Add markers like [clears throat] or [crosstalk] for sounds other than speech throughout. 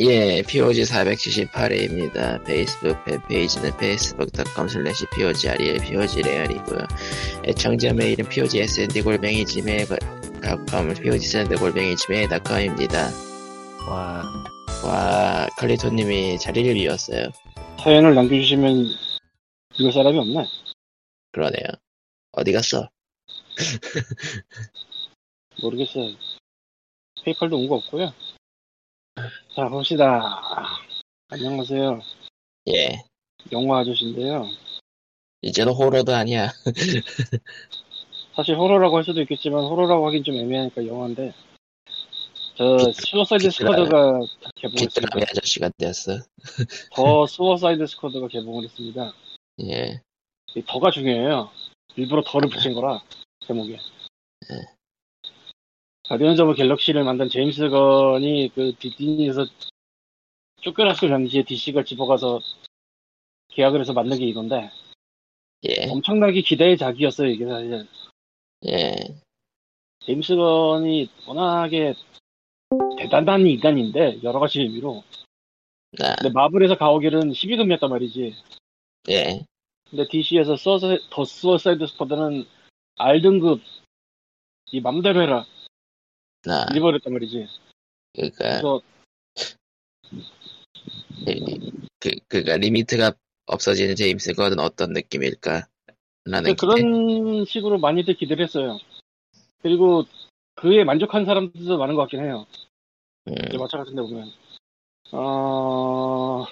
예, POG 478회입니다. 페이스북 팬페이지는 facebook.com slash POGREL, POGREAL이고요. 애청자 메일은 POGSND골뱅이 지메일.com, POGSND골뱅이 지메일.com입니다. 와, 와, 칼리토님이 자리를 비웠어요. 사연을 남겨주시면 읽을 사람이 없네. 그러네요. 어디 갔어? 모르겠어요. 페이팔도 온 거 없고요. 자, 봅시다. 안녕하세요. 예. 영화 아저씨인데요. 이제는 호러도 아니야. [laughs] 사실 호러라고 할 수도 있겠지만 호러라고 하긴 좀 애매하니까 영화인데 The Suicide Squad가 개봉했습니다. 기트라미 아저씨가 되었어. [laughs] The Suicide Squad가 개봉을 했습니다. 예. 이 the가 중요해요. 일부러 the를 붙인 거라 제목에. Guardians of Galaxy를 만든 제임스 건이 그 디즈니에서 쫓겨났을 당시에 DC가 집어가서 계약을 해서 만든 게 이건데 예. 엄청나게 기대의 작이었어요 이게 사실 예. 제임스 건이 워낙에 대단한 인간인데 여러 가지 의미로 나, 근데 마블에서 가오갤은 12금이었단 말이지 예. 근데 DC에서 서서 The Suicide Squad는 R등급 니 맘대로 해라 나, 일버렸단 말이지 그니까, 그래서 그, 그니까, limit가 없어지는 제임스 건은 어떤 느낌일까? 라는 그런 식으로 많이들 기대를 했어요. 그리고 그에 만족한 사람들도 많은 것 같긴 해요. 음, 이제 마차 같은 데 보면. 어...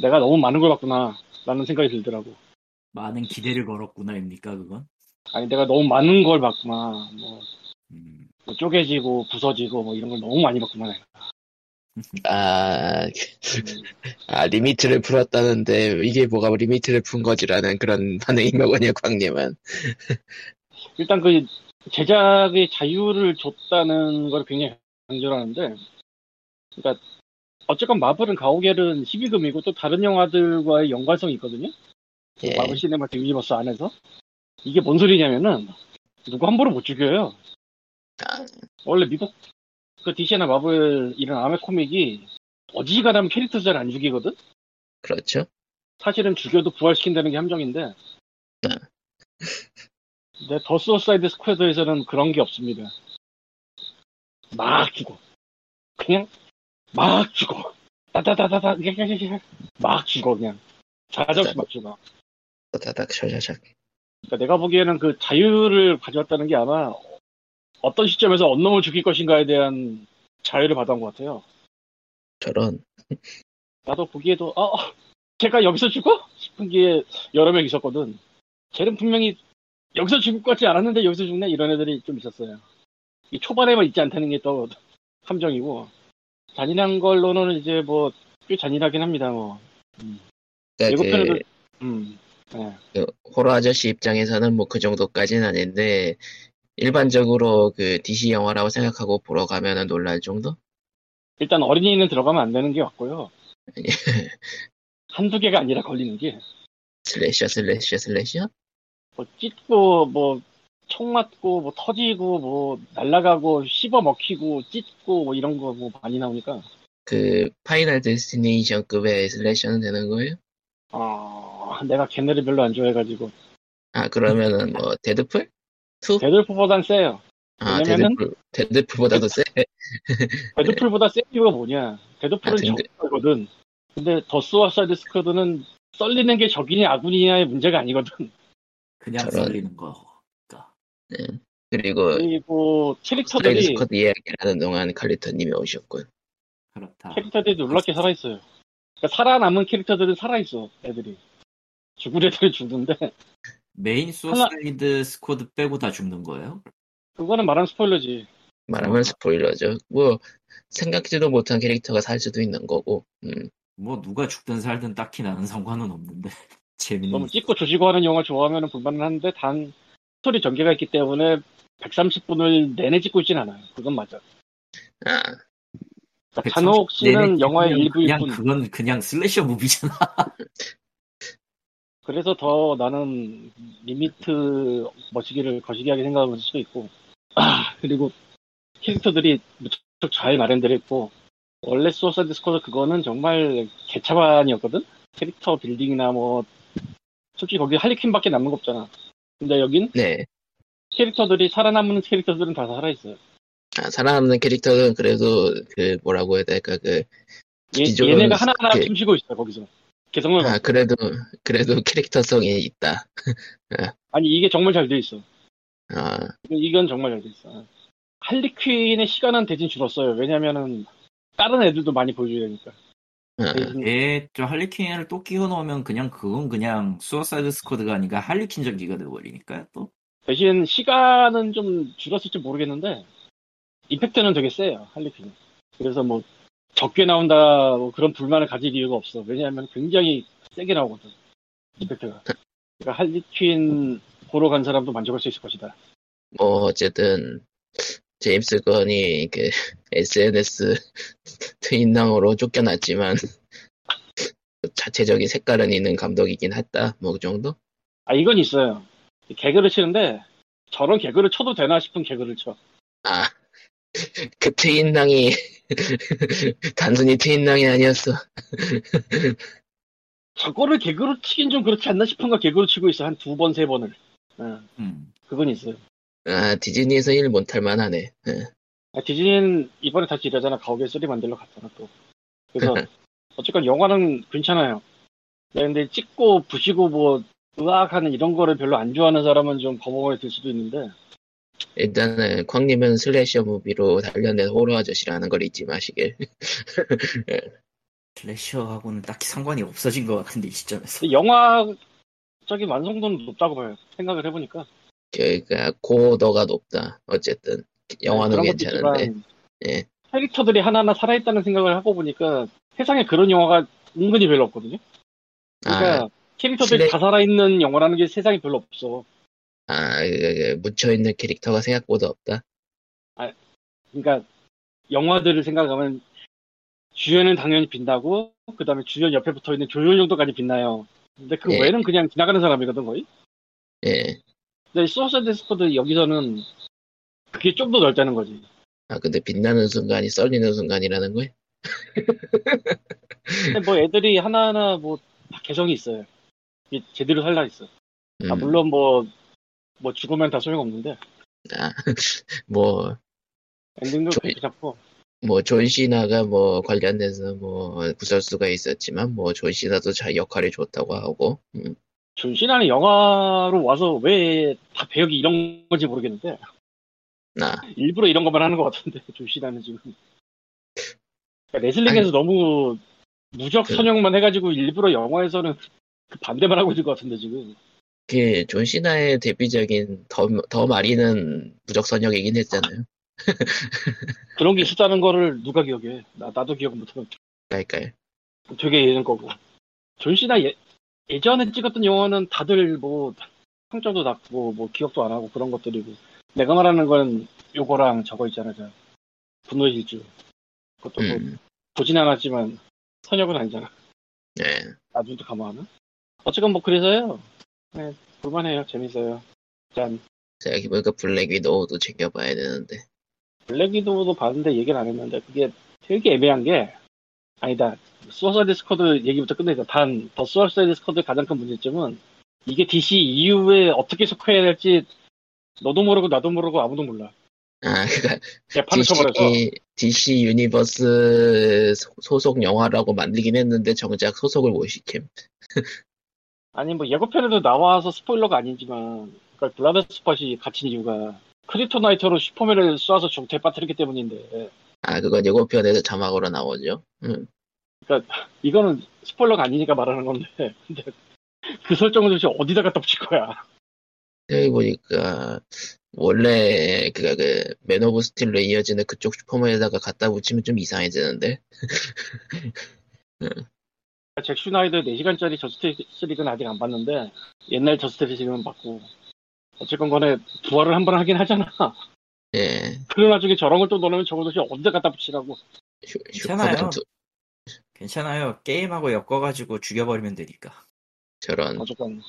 내가 너무 많은 걸 봤구나. 라는 생각이 들더라고. 많은 기대를 걸었구나입니까, 그건? 아니, 내가 너무 많은 걸 봤구나. 뭐, 음, 뭐 쪼개지고, 부서지고, 뭐 이런 걸 너무 많이 봤구나. 내가. 아, 음, 아, limit를 풀었다는데, 이게 뭐가 limit를 푼 거지라는 그런 [laughs] 반응인 거군요, 광님은. [laughs] 일단 그 제작의 자유를 줬다는 걸 굉장히 강조를 하는데, 그러니까 어쨌건 마블은 가오갤은 12금이고 또 다른 영화들과의 연관성이 있거든요. 예. 마블 시네마틱 유니버스 안에서 이게 뭔 소리냐면은 누구 함부로 못 죽여요. 아. 원래 미국 그 DC나 마블 이런 아메코믹이 어지간하면 캐릭터 잘 안 죽이거든. 그렇죠. 사실은 죽여도 부활시킨다는 게 함정인데. 네. 근데 더 수어사이드 스쿼드에서는 그런 게 없습니다. 막 죽어. 그냥 막 죽어. 따다다다다 막 죽어 그냥. 자작시 막 죽어. 따닥, 샤샤샥. 그러니까 내가 보기에는 그 자유를 가져왔다는 게 아마 어떤 시점에서 어느 놈을 죽일 것인가에 대한 자유를 받아온 것 같아요. 저런. 나도 보기에도 어, 걔가 여기서 죽어? 싶은 게 여러 명 있었거든. 쟤는 분명히 여기서 죽을 것 같지 않았는데 여기서 죽네 이런 애들이 좀 있었어요. 이 초반에만 있지 않다는 게 또 함정이고 잔인한 걸로는 이제 뭐 꽤 잔인하긴 합니다. 뭐 그러니까 예고편에도 그, 음, 네. 그 호러 아저씨 입장에서는 뭐 그 정도까지는 아닌데, 일반적으로 그 DC 영화라고 생각하고 보러 가면은 놀랄 정도? 일단 어린이는 들어가면 안 되는 게 맞고요. [laughs] 한두 개가 아니라 걸리는 게 slasher, slasher, slasher? 뭐 찢고 뭐 총 맞고 뭐 터지고 뭐 날아가고 씹어 먹히고 찢고 뭐 이런 거 뭐 많이 나오니까 그, 파이널 데스티네이션급의 slasher는 되는 거예요? 아 내가 걔네를 별로 안 좋아해가지고 아, 그러면은 뭐, 데드풀? 투? 데드풀보단 세요. 아, 왜냐면은- 데드풀, 데드풀보다도 세? [laughs] 데드풀보다 센 이유가 뭐냐? 데드풀은 아, 적거든. 근데 더 수어사이드 스쿼드는 썰리는 게 적이냐 아군이냐의 문제가 아니거든. 그냥 저런. 썰리는 거. 그리고, 그리고 스트레이드 캐릭터들이 스쿼드 이야기하는 동안 칼리터님이 오셨군. 그렇다. 캐릭터들이 놀랍게 살아있어요. 그러니까 살아남은 캐릭터들은 살아있어, 애들이. 죽을 애들이 죽는데, 메인 수어사이드 스쿼드 빼고 다 죽는 거예요? 그거는 말하면 스포일러지. 말하면 스포일러죠. 뭐, 생각지도 못한 캐릭터가 살 수도 있는 거고, 음. 뭐 누가 죽든 살든 딱히 나는 상관은 없는데 [laughs] 재밌는 너무 찍고 조지고 하는 영화 좋아하면 불만은 하는데, 단, 스토리 전개가 있기 때문에 130분을 내내 찍고 있진 않아요. 그건 맞아. 아, 그러니까 잔혹 씨는 영화의 일부일 그냥 뿐. 그건 그냥 슬래셔 무비잖아. [laughs] 그래서 더 나는 리미트 멋지기를 거시기하게 생각할 수도 있고, 아, [clears throat] 그리고 캐릭터들이 무척 잘 마련되어 있고, 원래 수어사이드 스쿼드 그거는 정말 개차반이었거든? 캐릭터 building이나 뭐, 솔직히 거기 할리퀸밖에 남는 거 없잖아. 근데 여긴 네. 캐릭터들이 살아남는 캐릭터들은 다 살아있어요. 아, 살아남는 캐릭터는 그래도 그 뭐라고 해야 될까 그 얘, 기존 얘네가 하나하나 그- 숨쉬고 있어, 거기서. 개성을 아. 그래도 그래도 캐릭터성이 있다. 아니, 이게 정말 잘 돼 있어. 아, 이건 정말 잘 돼 있어. 할리퀸의 시간은 대신 줄었어요. 왜냐면은, 다른 애들도 많이 보여줘야 되니까. 얘, 저 할리퀸을 또 끼워 넣으면 그냥 그건 그냥 수어사이드 스쿼드가 아니라 할리퀸 전기가 돼버리니까요, 또. 대신 시간은 좀 줄었을지 모르겠는데 임팩트는 되게 세요 할리퀸이 그래서 뭐 적게 나온다 뭐 그런 불만을 가질 이유가 없어 왜냐하면 굉장히 세게 나오거든 임팩트가 그러니까 할리퀸 보러 간 사람도 만족할 수 있을 것이다 뭐 어쨌든 제임스 건이 그 SNS 트윈낭으로 쫓겨났지만 [laughs] 자체적인 색깔은 있는 감독이긴 했다. 뭐 그 정도? 아 이건 있어요 개그를 치는데 저런 개그를 쳐도 되나 싶은 개그를 쳐 아, [laughs] 그 트윈낭이 [laughs] 단순히 트윈낭이 아니었어. 저거를 개그로 치긴 좀 그렇지 않나 싶은 거 개그로 치고 있어 한 두 번 세 번을 어, 음. 그건 있어요 아, 디즈니에서 일 못할 만 하네. 예. 아, 디즈니는 이번에 다시 이러잖아. 가오갤 3 만들러 갔잖아, 또. 그래서, [laughs] 어쨌건 영화는 괜찮아요. 네, 근데 찍고 부시고 뭐, 으악하는 이런 거를 별로 안 좋아하는 사람은 좀 거부감이 들 수도 있는데, 일단은 광님은 슬래셔 무비로 단련된 호러 아저씨라는 걸 잊지 마시길. [laughs] 슬래셔하고는 딱히 상관이 없어진 것 같은데, 이 시점에서. 영화적인 완성도는 높다고 봐요. 생각을 해보니까. 그러니까 고도가 높다. 어쨌든 영화는 것도 괜찮은데. 예. 캐릭터들이 하나하나 살아있다는 생각을 하고 보니까 세상에 그런 영화가 은근히 별로 없거든요. 그러니까 아, 캐릭터들이 실내- 다 살아있는 영화라는 게 세상에 별로 없어. 아, 묻혀있는 캐릭터가 생각보다 없다. 그러니까 영화들을 생각하면 주연은 당연히 빛나고 그 다음에 주연 옆에 붙어있는 조연 정도까지 빛나요. 근데 그 예. 외에는 그냥 지나가는 사람이거든 거의. 예. 근데 수어사이드 스쿼드 여기서는 그게 좀 더 넓다는 거지. 아, 근데 빛나는 순간이 썰리는 순간이라는 거야? 근데 뭐 애들이 하나하나 뭐 다 개성이 있어요. 제대로 살아 있어. 아 음, 물론 뭐 뭐 죽으면 다 소용없는데. 아, [laughs] 뭐, 엔딩도 저- 괜찮고. 뭐, 존 시나가 뭐, 관련돼서 뭐, 구설수가 있었지만, 뭐, 존 시나도 자 역할이 좋다고 하고, 음, 존 시나는 영화로 와서 왜 다 배역이 이런 건지 모르겠는데. 나, 일부러 이런 것만 하는 것 같은데 [laughs] 존 시나는 지금. 그러니까 레슬링에서 너무 무적 그- 선역만 해가지고 일부러 영화에서는 그 반대만 하고 있는 것 같은데 지금 그, 존 시나의 대표적인 더, 더 마린은 무적선역이긴 했잖아요. [laughs] 그런 게 있었다는 거를 누가 기억해? 나, 나도 기억 못하는 깔깔. 되게 예전 거고. 존 시나 예, 예전에 찍었던 영화는 다들 뭐 평점도 낮고 뭐 기억도 안 하고 그런 것들이고. 내가 말하는 건 요거랑 저거 있잖아 저 분노의 질주. 그것도 뭐 음, 보진 않았지만 선역은 아니잖아. 예. 나중에 감안하면 어쨌건 뭐 그래서요 네, 볼만해요. 재밌어요. 짠. 생각해보니까 블랙 위도우도 챙겨봐야 되는데. 블랙 위도우도 봤는데 얘기를 안 했는데 그게 되게 애매한 게 아니다. 수어사이드 스쿼드 얘기부터 끝내자 단, 더 수어사이드 스쿼드 가장 큰 문제점은 이게 DC 이후에 어떻게 속해야 될지 너도 모르고 나도 모르고 아무도 몰라. 아, 그니까, DC, DC universe 소- 소속 영화라고 만들긴 했는데 정작 소속을 못 시킴. [laughs] 아니 뭐 예고편에도 나와서 스포일러가 아니지만 그러니까 블러드스포트가 갇힌 이유가 크립토나이트로 슈퍼맨을 쏴서 좀 자빠뜨렸기 때문인데 아, 그건 예고편에서 자막으로 나오죠. 음. 이거는 스포일러가 아니니까 말하는 건데 근데 그 설정을 도대체 어디다 갖다 붙일 거야 여기 보니까, 원래, 그, 그, 맨 오브 스틸로 이어지는 그쪽 슈퍼맨에다가 갖다 붙이면 좀 이상해지는데? [laughs] 잭 스나이더 4시간짜리 저스티스 리그는 아직 안 봤는데 옛날 저스티스 리그는 봤고 어쨌건 간에 부활을 한 번 하긴 하잖아 예. 그런 나중에 저런 걸 또 넣으면 저거 도대체 어디다 갖다 붙이라고 슈, 괜찮아요. 괜찮아요. 게임하고 엮어가지고 죽여버리면 되니까. 저런. 어쨌건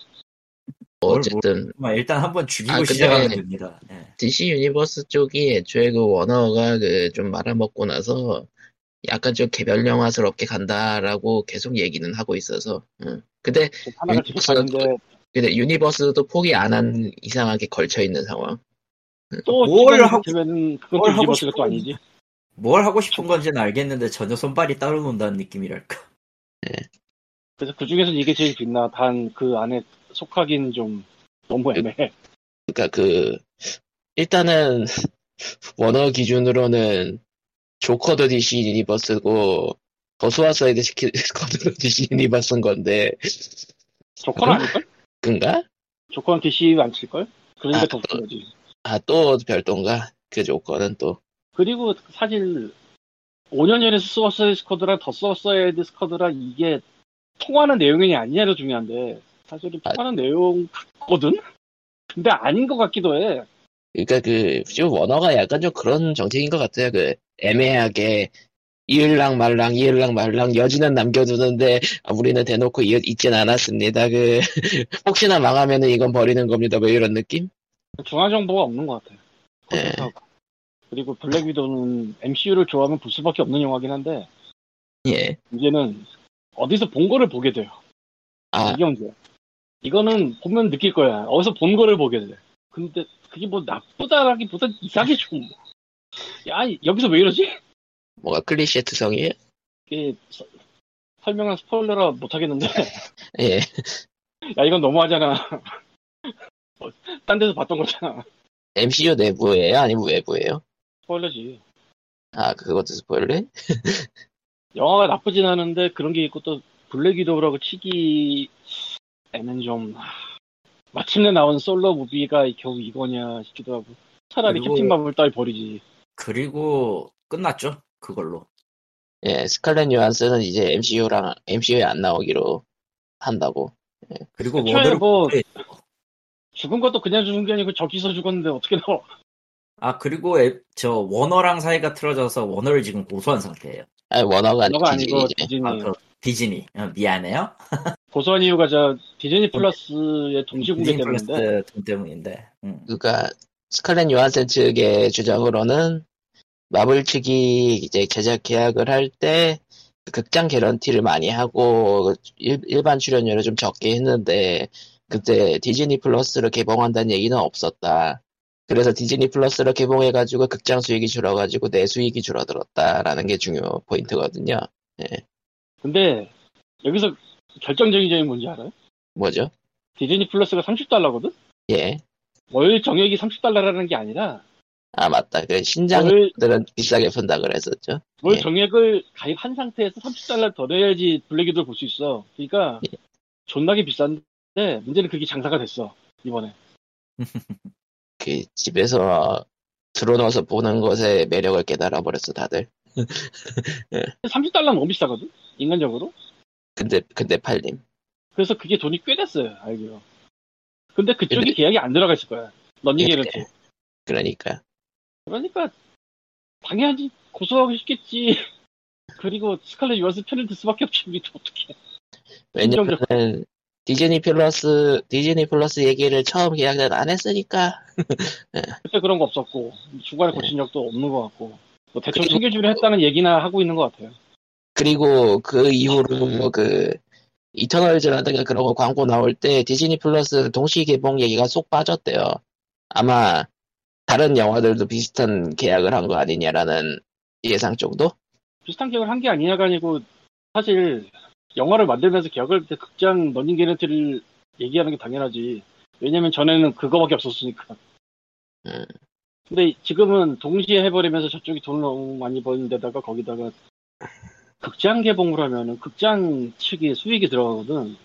어쨌든, 뭐 일단 한번 죽이고 아, 시작하면 됩니다. 예. DC universe 쪽이 애초에 그 워너가 그 좀 말아먹고 나서 약간 좀 개별 영화스럽게 간다라고 계속 얘기는 하고 있어서. 응. 근데 가는데 근데 universe도 포기 안 한 이상하게 걸쳐 있는 상황. 또뭘 시간이 하고- 되면은 그건 하고 universe가 또 싶은 아니지. 뭘 하고 싶은 건지는 알겠는데 전혀 손발이 따로 논다는 느낌이랄까. 그래서 그 중에서 이게 제일 빛나. 단 그 안에 속하긴 좀 너무 애매해. 그러니까 그 일단은 [laughs] 워너 기준으로는 조커도 DC 유니버스고 더 수어사이드 스쿼드도 DC Universe인 건데 조커는 어? 아닐걸? 그인가? 조커는 DC 안 칠걸? 그러니까 아, 더 웃긴 거지. 아 또 별도인가? 그 조커는 또 그리고 사실 5년 전에 수어사이드 스쿼드랑 더 수어사이드 스쿼드랑 이게 통하는 내용이 아니냐도 중요한데 사실은 아. 통하는 내용 같거든? 근데 아닌 것 같기도 해. 그러니까 그 지금 워너가 약간 좀 그런 정책인 것 같아요. 그 애매하게 이을랑 말랑 이을랑 말랑 여지는 남겨두는데 아, 우리는 대놓고 이, 있진 않았습니다. 그 [laughs] 혹시나 망하면은 이건 버리는 겁니다. 뭐 이런 느낌? 중앙 정보가 없는 것 같아요. 네. 그리고 블랙 위도는 MCU를 좋아하면 볼 수밖에 없는 영화긴 한데 예. 이제는 어디서 본 거를 보게 돼요. 아 이게 문제야. 이거는 보면 느낄 거야. 어디서 본 거를 보게 돼. 근데 그게 뭐 나쁘다라기보다 이상해 좀. 야 여기서 왜 이러지? 뭐가 클리셰 특성이에요? 이게 서- 설명한 스포일러라 못하겠는데 [laughs] 예. 야 이건 너무하잖아. 어, 딴 데서 봤던 거잖아. MCU 내부예요? 아니면 외부예요? 스포일러지. 아 그것도 스포일러? [laughs] 영화가 나쁘진 않은데 그런 게 있고 또 블랙 위도우라고 치기에는 좀 하, 마침내 나온 solo movie가 겨우 이거냐 싶기도 하고 차라리 그리고- 캡틴 마블 따위 버리지. 그리고 끝났죠. 그걸로. 예. 스칼렛 요한슨은 이제 MCU랑 MCU에 안 나오기로 한다고. 그리고 애초에 워너를 뭐- 네. 죽은 것도 그냥 죽은 게 아니고 저기서 죽었는데 어떻게 나와? 아 그리고 애- 저 워너랑 사이가 틀어져서 워너를 지금 고소한 상태예요. 아니 워너가 아니고 너가 아니고. 디즈니. 아, 그 디즈니. 어, 미안해요. 고소한 이유가 저 디즈니 플러스의 동시 공개 디즈니 때문인데 플러스 돈 때문인데. 음. 그러니까 스칼렛 요한슨 측의 주장으로는 마블 측이 이제 제작 계약을 할 때 극장 개런티를 많이 하고 일, 반 출연료를 좀 적게 했는데 그때 디즈니 플러스를 개봉한다는 얘기는 없었다. 그래서 디즈니 플러스를 개봉해가지고 극장 수익이 줄어가지고 내 수익이 줄어들었다라는 게 중요 포인트거든요. 근데 여기서 결정적인 점이 뭔지 알아요? 뭐죠? 디즈니 플러스가 30달러거든? 예. 월 정액이 30달러라는 게 아니라 아 맞다. 그 월, 신장들은 비싸게 푼다 그랬었죠. 월 예. 정액을 가입한 상태에서 30달러 더 내야지 블랙이도 볼 수 있어. 그러니까 예. 존나게 비싼데 문제는 그게 장사가 됐어 이번에. [laughs] 그 집에서 들어놓아서 보는 것의 매력을 깨달아 버렸어 다들. 30달러는 너무 비싸거든 인간적으로. 근데 근데 팔림. 그래서 그게 돈이 꽤 됐어요 알기로. 근데 그쪽이 근데- 계약이 안 들어가 있을 거야. 런닝 예, 게런티. 그러니까 그러니까 당연히 고소하고 싶겠지. [laughs] 그리고 스칼렛 요한슨 편을 들 수밖에 없지 우리도 어떻게. 왜냐면은 디즈니 플러스 디즈니 플러스 얘기를 처음 계약을 안 했으니까 [laughs] 그때 그런 거 없었고 중간에 고친 적도 없는 것 같고 뭐 대충 그리고- 챙겨주려 했다는 얘기나 하고 있는 것 같아요. 그리고 그 이후로 그 이터널즈라든가 그런 거 광고 나올 때 디즈니 플러스 동시 개봉 얘기가 쏙 빠졌대요. 아마 다른 영화들도 비슷한 계약을 한 거 아니냐라는 예상 정도? 비슷한 계약을 한 게 아니냐가 아니고 사실 영화를 만들면서 계약을 때 극장 런닝 게런티를 얘기하는 게 당연하지. 왜냐면 전에는 그거밖에 없었으니까. 음. 근데 지금은 동시에 해버리면서 저쪽이 돈을 너무 많이 버는 데다가 거기다가 극장 개봉을 하면은 극장 측이 수익이 들어가거든.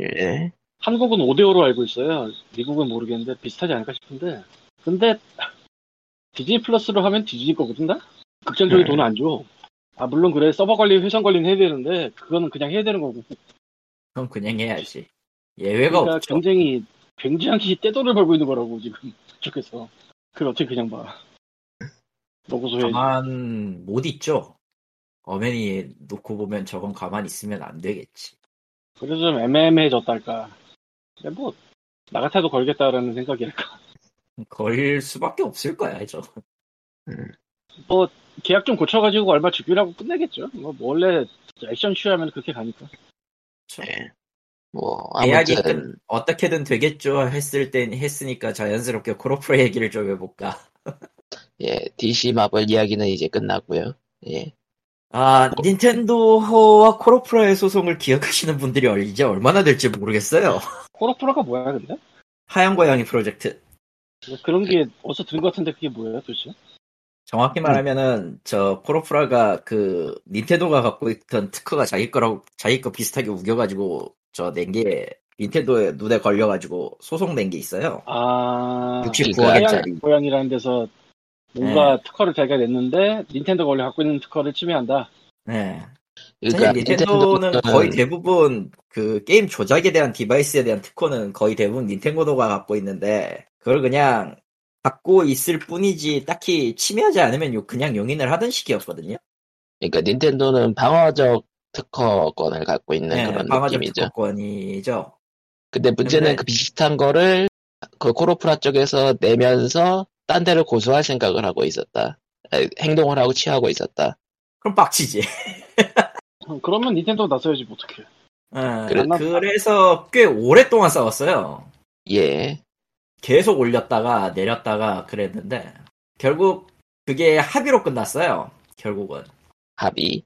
예. 한국은 5대5로 알고 있어요. 미국은 모르겠는데 비슷하지 않을까 싶은데. 근데 디즈니 플러스로 하면 디즈니 거거든 다? 극장 쪽에 음. 돈을 안 줘. 아 물론 그래 서버 관리 회선 관리는 해야 되는데 그거는 그냥 해야 되는 거고. 그럼 그냥 해야지. 예외가 그러니까 없죠. 굉장히 굉장히 떼돈을 벌고 있는 거라고 지금 그쪽에서. 그걸 어떻게 그냥 봐. [laughs] 노고소해. 가만 못 있죠. 어머니 놓고 보면 저건 가만히 있으면 안 되겠지. 그래서 좀 애매해졌달까. 근데 뭐, 나 같아도 걸겠다라는 생각이랄까. 걸 수밖에 없을 거야, 저. 뭐 계약 좀 고쳐가지고 얼마 주기라고 끝내겠죠. 뭐 원래 액션 취하면 그렇게 가니까. 예. 뭐 계약이 아무튼 끝- 어떻게든 되겠죠 했을 땐 했으니까 자연스럽게 코로프로 얘기를 좀 해볼까. [laughs] 예 DC 마블 이야기는 이제 끝났고요. 예. 아 닌텐도와 코로프로의 소송을 기억하시는 분들이 얼- 이제 얼마나 될지 모르겠어요. 코로프라가 뭐야 근데? 하얀 고양이 프로젝트. 뭐 그런 게 어디서 들은 것 같은데 그게 뭐야 도대체? 정확히 말하면은 저 코로프라가 그 닌텐도가 갖고 있던 특허가 자기 거라고 자기 거 비슷하게 우겨가지고 저 낸 게 닌텐도에 눈에 걸려가지고 소송 낸 게 있어요. 아 69억짜리. 고양, 고양이라는 데서 뭔가 특허를 자기가 냈는데 닌텐도가 원래 갖고 있는 특허를 침해한다. 네. 그러니까 닌텐도는 닌텐도는 거의 대부분 그 게임 조작에 대한 디바이스에 대한 특허는 거의 대부분 닌텐도가 갖고 있는데 그걸 그냥 갖고 있을 뿐이지 딱히 침해하지 않으면 요- 그냥 용인을 하던 시기였거든요. 그러니까 닌텐도는 방어적 특허권을 갖고 있는 네, 그런 방어적 느낌이죠. 특허권이죠. 근데 문제는 근데- 그 비슷한 거를 그 코로프라 쪽에서 내면서 딴 데를 고소할 생각을 하고 있었다. 에, 행동을 하고 취하고 있었다. 그럼 빡치지. 어, 그러면 닌텐도 나서야지 뭐 어떡해. 어, 그래- 그래서 꽤 오랫동안 싸웠어요. 예. 계속 올렸다가 내렸다가 그랬는데 결국 그게 합의로 끝났어요. 결국은. 합의.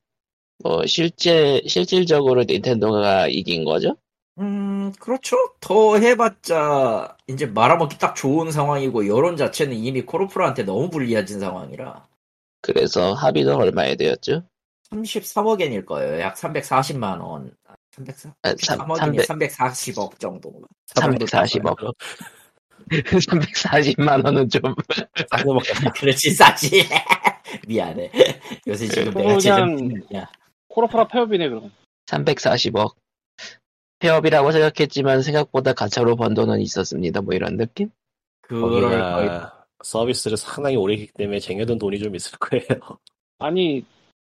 뭐 실제 실질적으로 닌텐도가 이긴 거죠? 음, 그렇죠. 더 해봤자, 이제 말아먹기 딱 좋은 상황이고, 여론 자체는 이미 코르프라한테 너무 불리해진 상황이라, 그래서 합의는 얼마에 되었죠? 33억엔일 거예요. 약 340만원. 340, 아, 삼- 3억이니 300 340억 정도가. 340억. 340만 원은 좀 싸게 먹 그렇지, 싸지. [laughs] 미안해. 요새 지금 내가 그냥- 제정신이야. 코로프라 폐업이네 그럼. 340억. 폐업이라고 생각했지만 생각보다 가차로 번 돈은 있었습니다. 뭐 이런 느낌? 거기가 서비스를 상당히 오래 했기 때문에 쟁여둔 돈이 좀 있을 거예요. 아니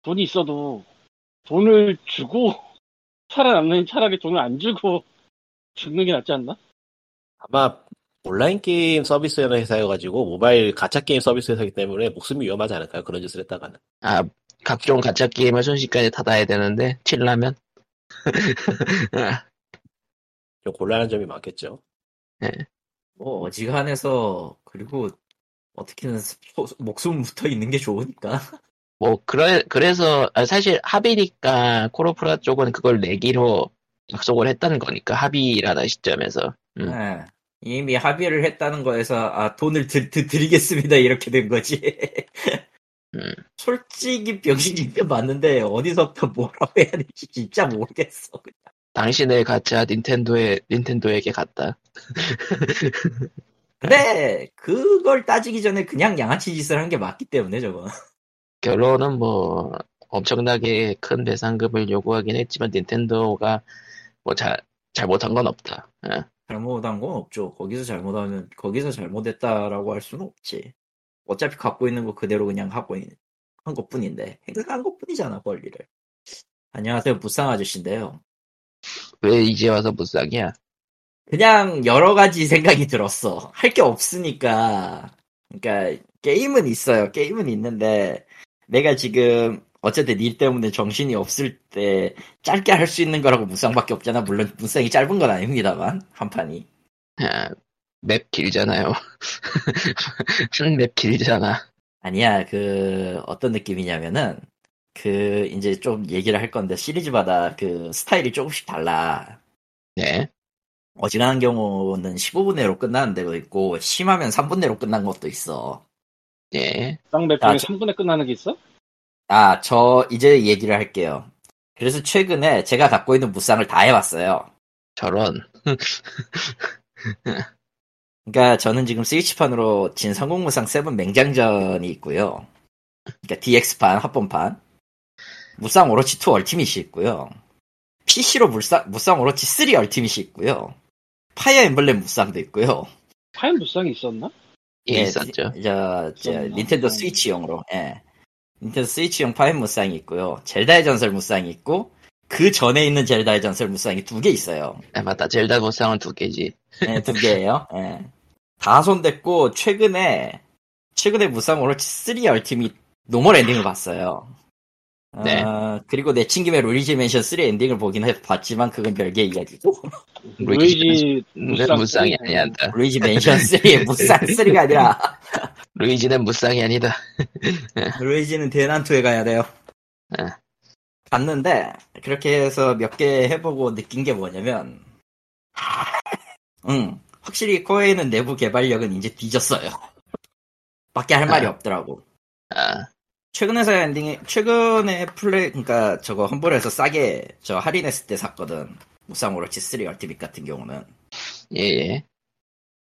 돈이 있어도 돈을 주고 살아남는 차라리 돈을 안 주고 죽는 게 낫지 않나? 아마 온라인 게임 서비스 회사여가지고 모바일 가짜 게임 서비스 회사이기 때문에 목숨이 위험하지 않을까요? 그런 짓을 했다가는. 아, 각종 가짜 게임을 순식간에 닫아야 되는데, 칠라면? [laughs] 좀 곤란한 점이 많겠죠. 뭐, 어지간해서, 그리고, 어떻게든 소- 목숨 붙어 있는 게 좋으니까. 뭐, 그래, 그래서, 아, 사실 합의니까 코로프라 쪽은 그걸 내기로 약속을 했다는 거니까, 합의라는 시점에서. 음. 네. 이미 합의를 했다는 거에서 아 돈을 드, 드, 드리겠습니다 이렇게 된 거지. [laughs] 음. 솔직히 병신인 게 맞는데 어디서부터 뭐라고 해야 될지 진짜 모르겠어. 그냥. 당신의 가짜 닌텐도에, 닌텐도에게 갔다. 근데 [laughs] 그걸 따지기 전에 그냥 양아치 짓을 한 게 맞기 때문에 저거. 결론은 뭐, 엄청나게 큰 배상금을 요구하긴 했지만, 닌텐도가 뭐 잘, 잘못한 건 없다. 예. 잘못한 건 없죠. 거기서 잘못하면 거기서 잘못했다라고 할 수는 없지. 어차피 갖고 있는 거 그대로 그냥 하고 있- 한 것뿐인데 행사한 것뿐이잖아 권리를. 안녕하세요 무쌍 아저씨인데요. 왜 이제 와서 무쌍이야? 그냥 여러 가지 생각이 들었어. 할 게 없으니까. 그러니까 게임은 있어요. 게임은 있는데 내가 지금 어쨌든 일 때문에 정신이 없을 때 짧게 할 수 있는 거라고 무쌍밖에 없잖아. 물론 무쌍이 짧은 건 아닙니다만 한 판이. 아, 맵 길잖아요. [laughs] 한맵 길잖아. 아니야, 그, 어떤 느낌이냐면은, 그, 이제 좀 얘기를 할 건데, 시리즈마다 그 스타일이 조금씩 달라. 네. 어지간한 경우는 15분 내로 끝나는 데도 있고, 심하면 3분 내로 끝난 것도 있어. 예. 쌍맵 아, 중에 저- 3분에 끝나는 게 있어? 아, 저, 이제 얘기를 할게요. 그래서 최근에 제가 갖고 있는 무쌍을 다 해봤어요. 저런. 그러니까 저는 지금 스위치판으로 진 성공 무쌍 7 맹장전이 있고요. 그러니까 DX판, 합본판. 무쌍 오로치 2 얼티밋이 있고요. PC로 무쌍, 무쌍 오로치 3 얼티밋이 있고요. 파이어 엠블렘 무쌍도 있고요. 파인 무쌍이 있었나? 예, 네, 있었죠. 저, 저? 닌텐도 음. 스위치용으로, 예. 닌텐도 스위치용 파인 무쌍이 있고요. 젤다의 전설 무쌍이 있고, 그 전에 있는 젤다의 전설 무쌍이 두 개 있어요. 아, 맞다. 젤다 무쌍은 두 개지. 네, 두 개예요. 예. 다 손댔고 최근에 최근에 무쌍 오로치 3 얼티밋 normal ending을 봤어요. 네. 어, 그리고 내친 김에 루이지 맨션 3 엔딩을 보긴 해 봤지만 그건 별개 이야기고 [laughs] 루이지 무쌍 무쌍이 아니한다. 루이지 맨션 3의 무쌍 3가 [laughs] 아니라 [laughs] 루이지는 무쌍이 아니다. 루이지는 대난투에 가야 돼요. 네. 봤는데 그렇게 해서 몇 개 해보고 느낀 게 뭐냐면 응 확실히 코에는 내부 개발력은 이제 뒤졌어요. 밖에 할 말이 아. 없더라고. 아, 최근에서 ending이 최근에 플레이 그러니까 저거 험블에서 싸게 저 할인했을 때 샀거든. 무쌍 오로치 3 얼티밋 같은 경우는 예, 예.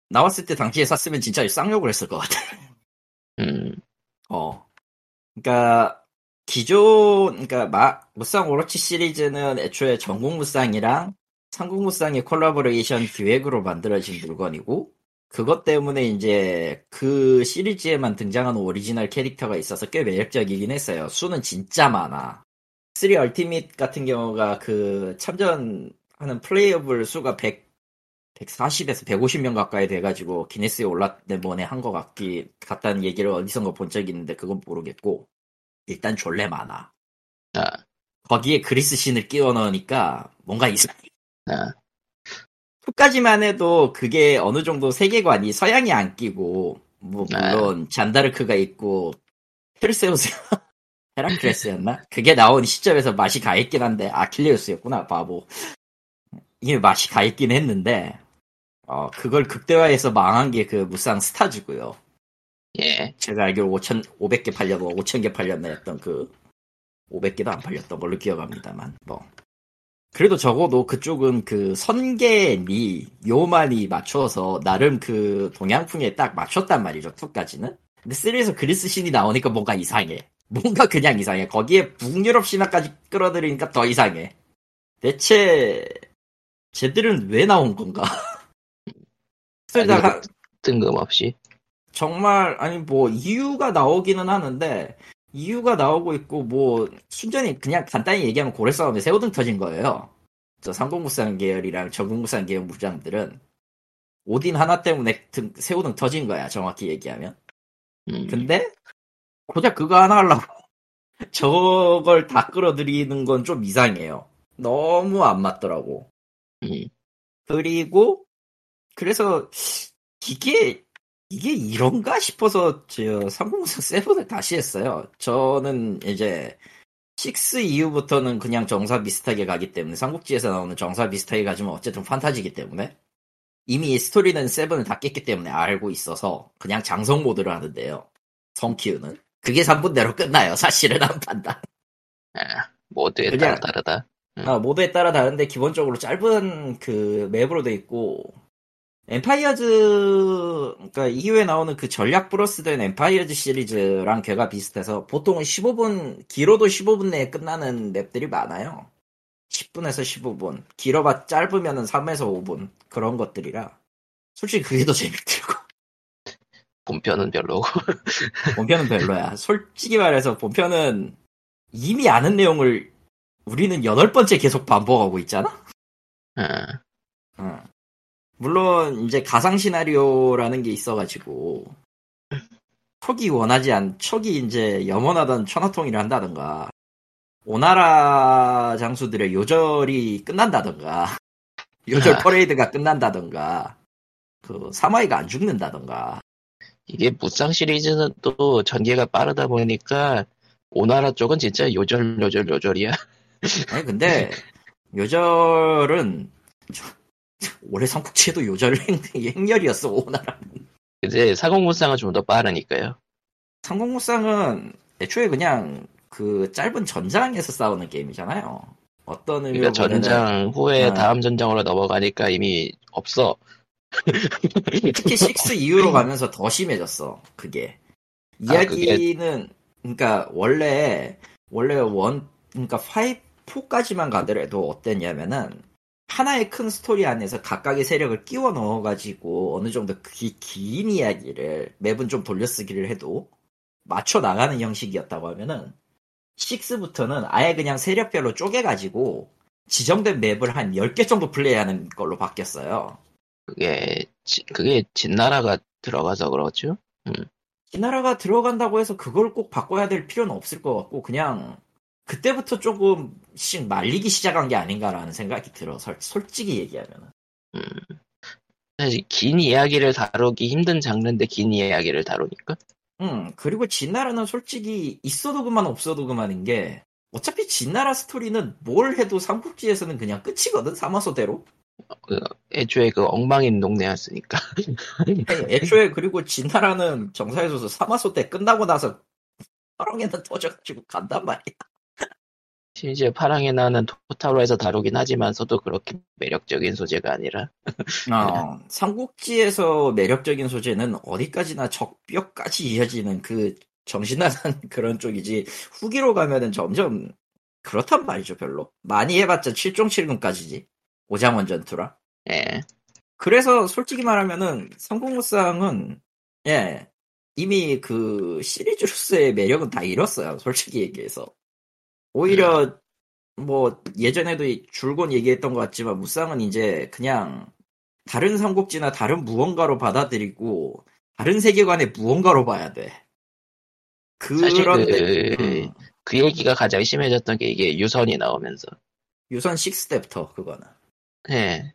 나왔을 때 당시에 샀으면 진짜 쌍욕을 했을 것 같아. 음, 어. 그러니까 기존 그러니까 마, 무쌍 오로치 시리즈는 애초에 전국 무쌍이랑 삼국 무쌍의 콜라보레이션 기획으로 만들어진 물건이고 그것 때문에 이제 그 시리즈에만 등장하는 오리지널 캐릭터가 있어서 꽤 매력적이긴 했어요. 수는 진짜 많아. 3 얼티밋 같은 경우가 그 참전하는 playable 수가 100 140에서 150명 가까이 돼가지고 기네스에 올랐네 번에 한 것 같기 같다는 얘기를 어디선가 본 적이 있는데 그건 모르겠고 일단 졸래 많아. 아, 거기에 그리스 신을 끼워 넣으니까 뭔가 이상해. 아, 2까지만 해도 그게 어느 정도 세계관이 서양이 안 끼고 뭐 물론 잔다르크가 있고 페르세우스 [laughs] 헤라클레스였나? 그게 나온 시점에서 맛이 가있긴 한데 아킬레우스였구나 바보. 이게 맛이 가있긴 했는데 어 그걸 극대화해서 망한 게 그 무쌍 스타즈고요. 예. 제가 알기로 5천 500개 팔려고 5천 개 팔렸나 했던 그 500개도 안 팔렸던 걸로 기억합니다만 뭐 그래도 적어도 그쪽은 그 선계니 요만이 맞춰서 나름 그 동양풍에 딱 맞췄단 말이죠 2까지는. 근데 3에서 그리스 신이 나오니까 뭔가 이상해. 뭔가 그냥 이상해. 거기에 북유럽 신화까지 끌어들이니까 더 이상해. 대체 쟤들은 왜 나온 건가 [laughs] 뜬금없이. 정말 아니 뭐 이유가 나오기는 하는데 이유가 나오고 있고 뭐 순전히 그냥 간단히 얘기하면 고래 싸움에 새우등 터진 거예요. 저 삼국무쌍 계열이랑 전국무쌍 계열 무장들은 오딘 하나 때문에 등, 새우등 터진 거야 정확히 얘기하면. 음, 근데 고작 그거 하나 하려고 [laughs] 저걸 다 끌어들이는 건 좀 이상해요. 너무 안 맞더라고. 음, 그리고 그래서 이게 이게 이런가 싶어서 저 삼국무쌍 세븐을 다시 했어요. 저는 이제 6 이후부터는 그냥 정사 비슷하게 가기 때문에 삼국지에서 나오는 정사 비슷하게 가지만 어쨌든 판타지기 때문에 이미 스토리는 세븐을 다 깼기 때문에 알고 있어서 그냥 장성 모드를 하는데요. 성 키우는 그게 3분대로 끝나요. 사실은 한 판단. 아, 모두에 그냥- 따라 다르다. 음. 아, 모드에 따라 다른데 기본적으로 짧은 그 맵으로 돼 있고 엠파이어즈 그러니까 이후에 나오는 그 전략 플러스된 엠파이어즈 시리즈랑 걔가 비슷해서 보통은 15분 길어도 15분 내에 끝나는 맵들이 많아요. 10분에서 15분 길어봤 짧으면은 3에서 5분 그런 것들이라 솔직히 그게 더 재밌더라고. 본편은 별로고. [laughs] 본편은 별로야. 솔직히 말해서 본편은 이미 아는 내용을 우리는 여덟 번째 계속 반복하고 있잖아. 아, 어. 물론 이제 가상 시나리오라는 게 있어가지고 촉이 원하지 않 촉이 이제 염원하던 천하통일을 한다던가 오나라 장수들의 요절이 끝난다던가 [laughs] 요절 아. 퍼레이드가 끝난다던가 그 사마이가 안 죽는다던가 이게 무쌍 시리즈는 또 전개가 빠르다 보니까 오나라 쪽은 진짜 요절 요절 요절이야. 아니 근데 요절은 올해 삼국지에도 요절 행, 행렬이었어 오나라 근데 사공무쌍은 좀 더 빠르니까요. 삼국무쌍은 애초에 그냥 그 짧은 전장에서 싸우는 게임이잖아요. 어떤 의미로 그러니까 전장 후에 아. 다음 전장으로 넘어가니까 이미 없어. [laughs] 특히 6 이후로 가면서 더 심해졌어. 그게 아, 그게- 이야기는 그러니까 원래 원래 원 그러니까 5 4까지만 가더라도 어땠냐면은 하나의 큰 스토리 안에서 각각의 세력을 끼워 넣어가지고 어느 정도 기, 긴 이야기를 맵은 좀 돌려쓰기를 해도 맞춰 나가는 형식이었다고 하면은 6부터는 아예 그냥 세력별로 쪼개가지고 지정된 맵을 한 10개 정도 플레이하는 걸로 바뀌었어요. 그게 지- 그게 진나라가 들어가서 그렇죠. 진나라가 들어간다고 해서 그걸 꼭 바꿔야 될 필요는 없을 것 같고 그냥 그때부터 조금씩 말리기 시작한 게 아닌가라는 생각이 들어. 설- 솔직히 얘기하면 음. 사실 긴 이야기를 다루기 힘든 장르인데 긴 이야기를 다루니까? 음 그리고 진나라는 솔직히 있어도 그만 없어도 그만인 게 어차피 진나라 스토리는 뭘 해도 삼국지에서는 그냥 끝이거든 사마소대로. 애초에 그 엉망인 동네였으니까. [laughs] 애초에 그리고 진나라는 정사에서 사마소 때 끝나고 나서 화랑에는 터져가지고 간단 말이야 심지어 파랑에 나는 토타로에서 다루긴 하지만서도 그렇게 매력적인 소재가 아니라. 어, [laughs] 삼국지에서 매력적인 소재는 어디까지나 적벽까지 이어지는 그 정신나간 [laughs] 그런 쪽이지 후기로 가면은 점점 그렇단 말이죠 별로. 많이 해봤자 7종 7금까지지 오장원 전투라. 예. 그래서 솔직히 말하면은 삼국무쌍은 예 이미 그 시리즈로서의 매력은 다 잃었어요 솔직히 얘기해서 오히려 뭐 예전에도 줄곧 얘기했던 것 같지만 무쌍은 이제 그냥 다른 삼국지나 다른 무언가로 받아들이고 다른 세계관의 무언가로 봐야 돼. 사실 그런데 그, 음, 그 얘기가 가장 심해졌던 게 이게 유선이 나오면서. 유선 6 때부터 그거는. 예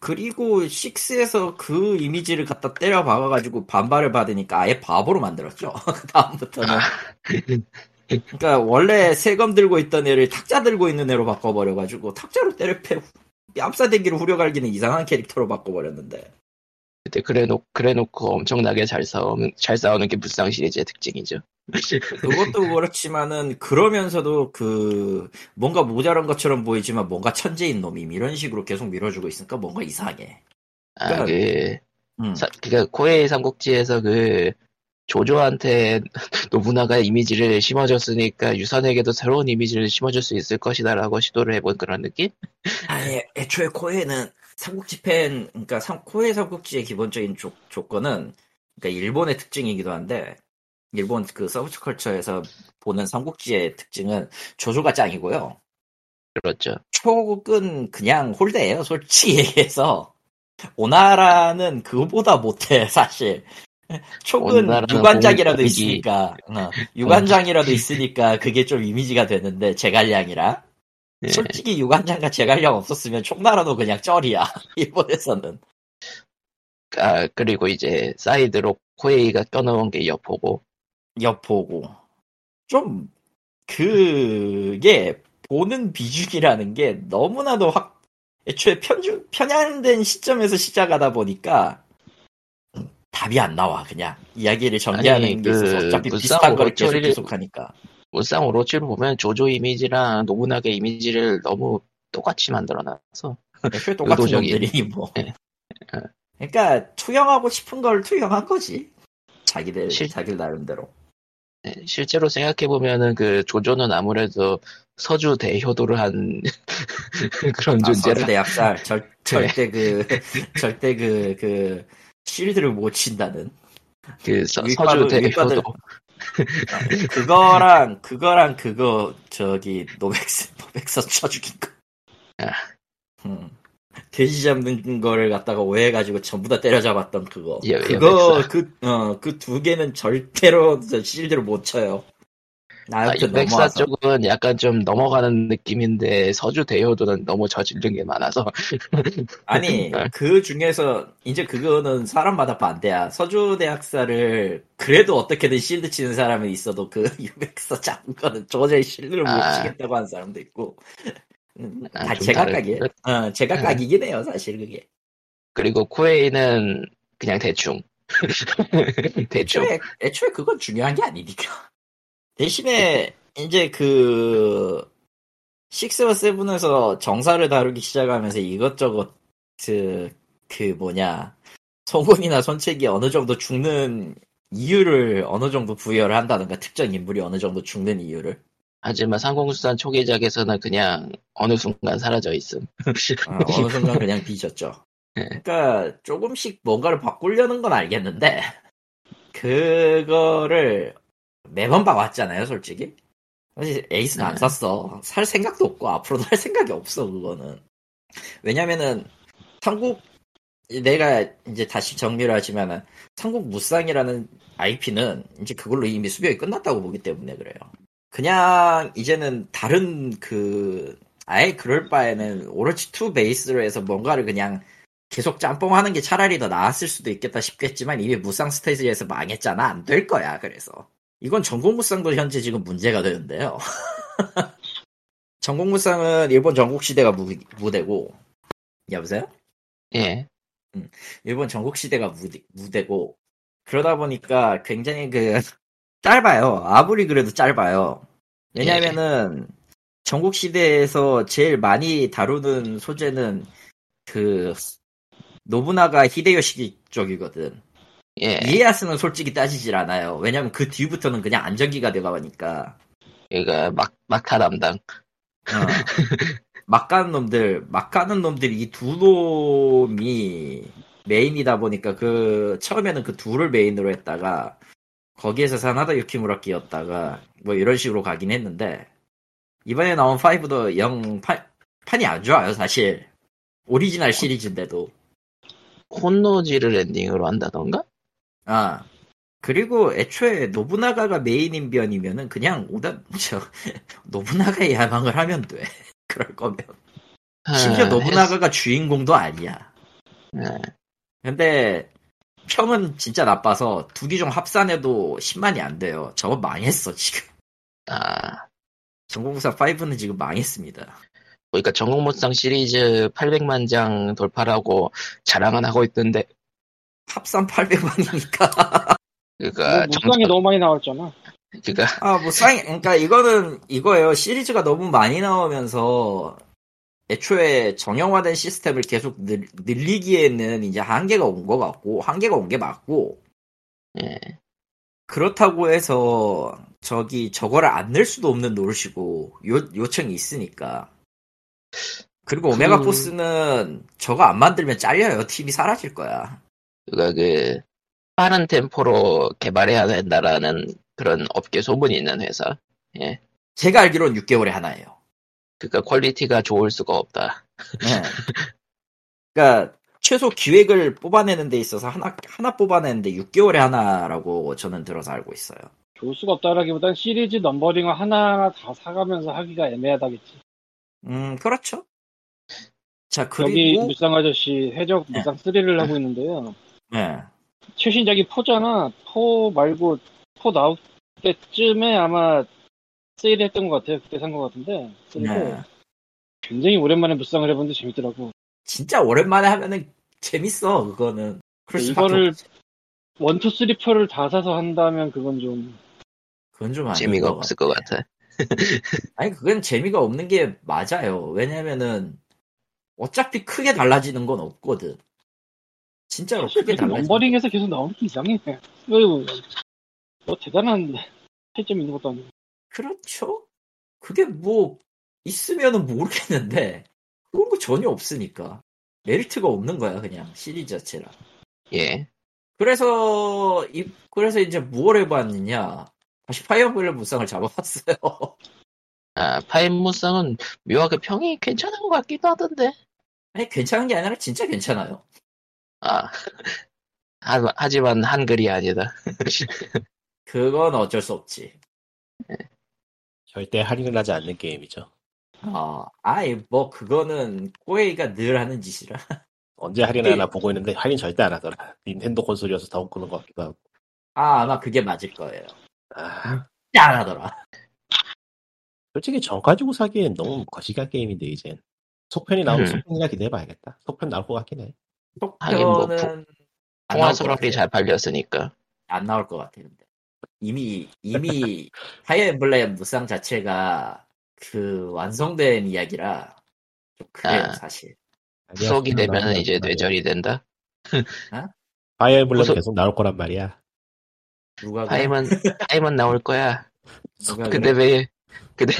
그리고 6에서 그 이미지를 갖다 때려 박아가지고 반발을 받으니까 아예 바보로 만들었죠. 그 [laughs] 다음부터는. [laughs] 그러니까 원래 세검 들고 있던 애를 탁자 들고 있는 애로 바꿔버려가지고 탁자로 때려 패 뺨싸대기로 후려갈기는 이상한 캐릭터로 바꿔버렸는데. 그때 그래놓 그래놓고 엄청나게 잘 싸우는 잘 싸우는 게 불상 시리즈의 특징이죠. [laughs] 그것도 그렇지만은 그러면서도 그 뭔가 모자란 것처럼 보이지만 뭔가 천재인 놈임 이런 식으로 계속 밀어주고 있으니까 뭔가 이상해. 아그 음. 그니까 코에이 삼국지에서 그 조조한테 [laughs] 노부나가 이미지를 심어줬으니까 유선에게도 새로운 이미지를 심어줄 수 있을 것이다라고 시도를 해본 그런 느낌? 아예 애초에 코에이는 삼국지 팬, 그러니까 삼, 코에이 삼국지의 기본적인 조, 조건은 그러니까 일본의 특징이기도 한데 일본 그 서브컬처에서 보는 삼국지의 특징은 조조가 짱이고요. 그렇죠. 촉은 그냥 홀대예요. 솔직히 얘기해서 오나라는 그보다 못해 사실. [laughs] 촉은 오나라는 유관장이라도 있으니까. 어, 유관장이라도 [laughs] 있으니까 그게 좀 이미지가 되는데 제갈량이라. 예. 솔직히 유관장과 제갈량 없었으면 총나라도 그냥 쩔이야 [laughs] 일본에서는. 아 그리고 이제 사이드로 코에이가 껴넣은 게 여포고. 여포고. 좀 그게 보는 비중이라는 게 너무나도 확 애초에 편주, 편향된 시점에서 시작하다 보니까 답이 안 나와. 그냥 이야기를 전개하는 아니, 게 있어서 그 어차피 무쌍 비슷한 걸 계속 계속하니까. 울상 오로치를 보면 조조 이미지랑 노부나게 이미지를 너무 똑같이 만들어놔서 애초에 똑같은 의도적인. 놈들이 뭐. 예. [laughs] 그러니까 투영하고 싶은 걸 투영한 거지. 자기들 실- 자기 나름대로. 네, 실제로 생각해 보면은 그 조조는 아무래도 서주 대효도를 한 [laughs] 그런 아, 존재라. 서대약살. 절, 네. 절대 그 절대 그그 실드를 못 친다는 그 서, 서주 윗바들- 대효도 그거랑 그거랑 그거 저기 노백스 노백서 쳐 죽인 거. 아. 음. 돼지 잡는 거를 갖다가 오해해가지고 전부 다 때려잡았던 그거. 여- 그거 여백사. 그어 그 두 개는 절대로 저 실드를 못 쳐요. 아, 나한테 백사 넘어와서. 쪽은 약간 좀 넘어가는 느낌인데 서주 대효도는 너무 저지른 게 많아서 [laughs] 아니 그 중에서 이제 그거는 사람마다 반대야. 서주 대학사를 그래도 어떻게든 실드 치는 사람은 있어도 그 유백서 잡은 거는 도저히 실드를 못 아. 치겠다고 하는 사람도 있고. 음, 아, 다좀 제각각이에요. 어, 제각각이긴 해요, 사실 그게. 그리고 코에이는 그냥 대충 [laughs] 대충 애초에, 애초에 그건 중요한 게 아니니까. 대신에 이제 그 6와 7에서 정사를 다루기 시작하면서 이것저것 그, 그 뭐냐 송곳이나 손책이 어느 정도 죽는 이유를 어느 정도 부여를 한다든가 특정 인물이 어느 정도 죽는 이유를 하지만 상공수산 초기작에서는 그냥 어느 순간 사라져 있음 어, 어느 순간 그냥 뒤졌죠. [laughs] 네. 그러니까 조금씩 뭔가를 바꾸려는 건 알겠는데 그거를 매번 봐왔잖아요, 솔직히. 사실 에이스는 안 네. 샀어. 살 생각도 없고 앞으로도 할 생각이 없어 그거는. 왜냐면은 삼국 내가 이제 다시 정리를 하지만은 삼국 무쌍이라는 IP는 이제 그걸로 이미 수명이 끝났다고 보기 때문에 그래요. 그냥 이제는 다른 그 아예 그럴 바에는 오로치 2 베이스로 해서 뭔가를 그냥 계속 짬뽕하는 게 차라리 더 나았을 수도 있겠다 싶겠지만 이미 무쌍 스테이지에서 망했잖아 안 될 거야 그래서 이건 전국 무쌍도 현재 지금 문제가 되는데요. [laughs] 전국 무쌍은 일본 전국 시대가 무, 무대고 여보세요? 예. 일본 전국 시대가 무대, 무대고 그러다 보니까 굉장히 그 [laughs] 짧아요. 아무리 그래도 짧아요. 왜냐면은 전국 시대에서 제일 많이 다루는 소재는 그 노부나가 히데요시 쪽이거든. 예. 이에야스는 솔직히 따지질 않아요. 왜냐면 그 뒤부터는 그냥 안정기가 돼가니까. 그러니까 막 막타 담당. 어. [laughs] 막 가는 놈들, 막 가는 놈들이 이 두 놈이 메인이다 보니까 그 처음에는 그 둘을 메인으로 했다가 거기에서 사나다 유키무라였다가 뭐 이런 식으로 가긴 했는데 이번에 나온 5도 영 판, 판이 안 좋아요 사실 오리지널 시리즈인데도 혼노지를 ending으로 한다던가? 아 그리고 애초에 노부나가가 메인인 변이면은 그냥 오다 저 [laughs] 노부나가의 야망을 하면 돼 [laughs] 그럴 거면 심지어 아, 노부나가가 주인공도 아니야 예. 근데 평은 진짜 나빠서 두개중 합산해도 10만이 안 돼요. 저거 망했어 지금. 아, 전공사 5는 지금 망했습니다. 그러니까 전국무쌍 시리즈 800만 장 돌파라고 자랑은 하고 있던데, 합산 800만이니까. 그러니까 뭐 무쌍이 너무 많이 나왔잖아. 그러니까 아, 뭐 쌍, 그러니까 이거는 이거예요. 시리즈가 너무 많이 나오면서 애초에 정형화된 시스템을 계속 늘, 늘리기에는 이제 한계가 온 것 같고 한계가 온 게 맞고 예. 그렇다고 해서 저기 저거를 안 낼 수도 없는 노릇이고 요, 요청이 있으니까 그리고 오메가 그- 포스는 저거 안 만들면 잘려요 팀이 사라질 거야 그러니까 그 빠른 템포로 개발해야 된다라는 그런 업계 소문이 있는 회사. 예. 제가 알기로는 6개월에 하나예요 그러니까 quality가 좋을 수가 없다. 네. 그러니까 최소 기획을 뽑아내는 데 있어서 하나 하나 뽑아내는데 6개월에 하나라고 저는 들어서 알고 있어요 좋을 수가 없다라기보단 시리즈 numbering을 하나하나 다 사가면서 하기가 애매하다겠지. 음 그렇죠 자 여기 그리고 무쌍 아저씨 해적 무쌍 3를 하고 있는데요. 네. 최신작이 four잖아. four 말고 four 나올 때쯤에 아마 세일했던 것 같아요. 그때 산 것 같은데. 네. 굉장히 오랜만에 무쌍을 해봤는데 재밌더라고. 진짜 오랜만에 하면은 재밌어 그거는 수밖에 이거를. one two three four를 다 사서 한다면 그건 좀 그건 좀 재미가 것 없을 것 같아. [laughs] 아니 그건 재미가 없는 게 맞아요. 왜냐면은 어차피 크게 달라지는 건 없거든. 진짜로 크게 달라지. numbering에서 계속 나오는 게 이상해. 뭐, 뭐 대단한 차이점이 있는 것도 아니고. 그렇죠. 그게 뭐 있으면은 모르겠는데 그런 거 전혀 없으니까 메리트가 없는 거야 그냥 시리즈 자체라. 예. 그래서 이 그래서 이제 무얼 해봤느냐 다시 파이어 엠블렘 무쌍을 잡아봤어요. 아, 파엠무쌍은 묘하게 평이 괜찮은 것 같기도 하던데. 아니 괜찮은 게 아니라 진짜 괜찮아요. 아. 하, 하지만 한글이 아니다. 그건 어쩔 수 없지. 절대 할인을 하지 않는 게임이죠. 어, 아이 뭐 그거는 꼬에이가 늘 하는 짓이라. 언제 할인하나 보고 있는데 할인 절대 안 하더라. 닌텐도 콘솔이어서 더 그런 것 같기도 하고. 아 아마 그게 맞을 거예요. 아, 안 하더라. 솔직히 정 가지고 사기엔 너무 거시기한 게임인데 이젠. 속편이 나오면 음. 속편이나 기대해봐야겠다. 속편 나올 것 같긴 해. 하긴 뭐것 풍화설월이. 잘 팔렸으니까. 안 나올 것 같아 근데 이미 이미 파이어 엠블렘 무쌍 자체가 그 완성된 이야기라 좀 그래요 아. 사실. 후속이 되면 이제. 뇌절이 된다. 파이어 엠블렘 후속- 계속 나올 거란 말이야. 누가? 파엠은, 파엠은 나올 거야. 근데 그래? 왜, 근데,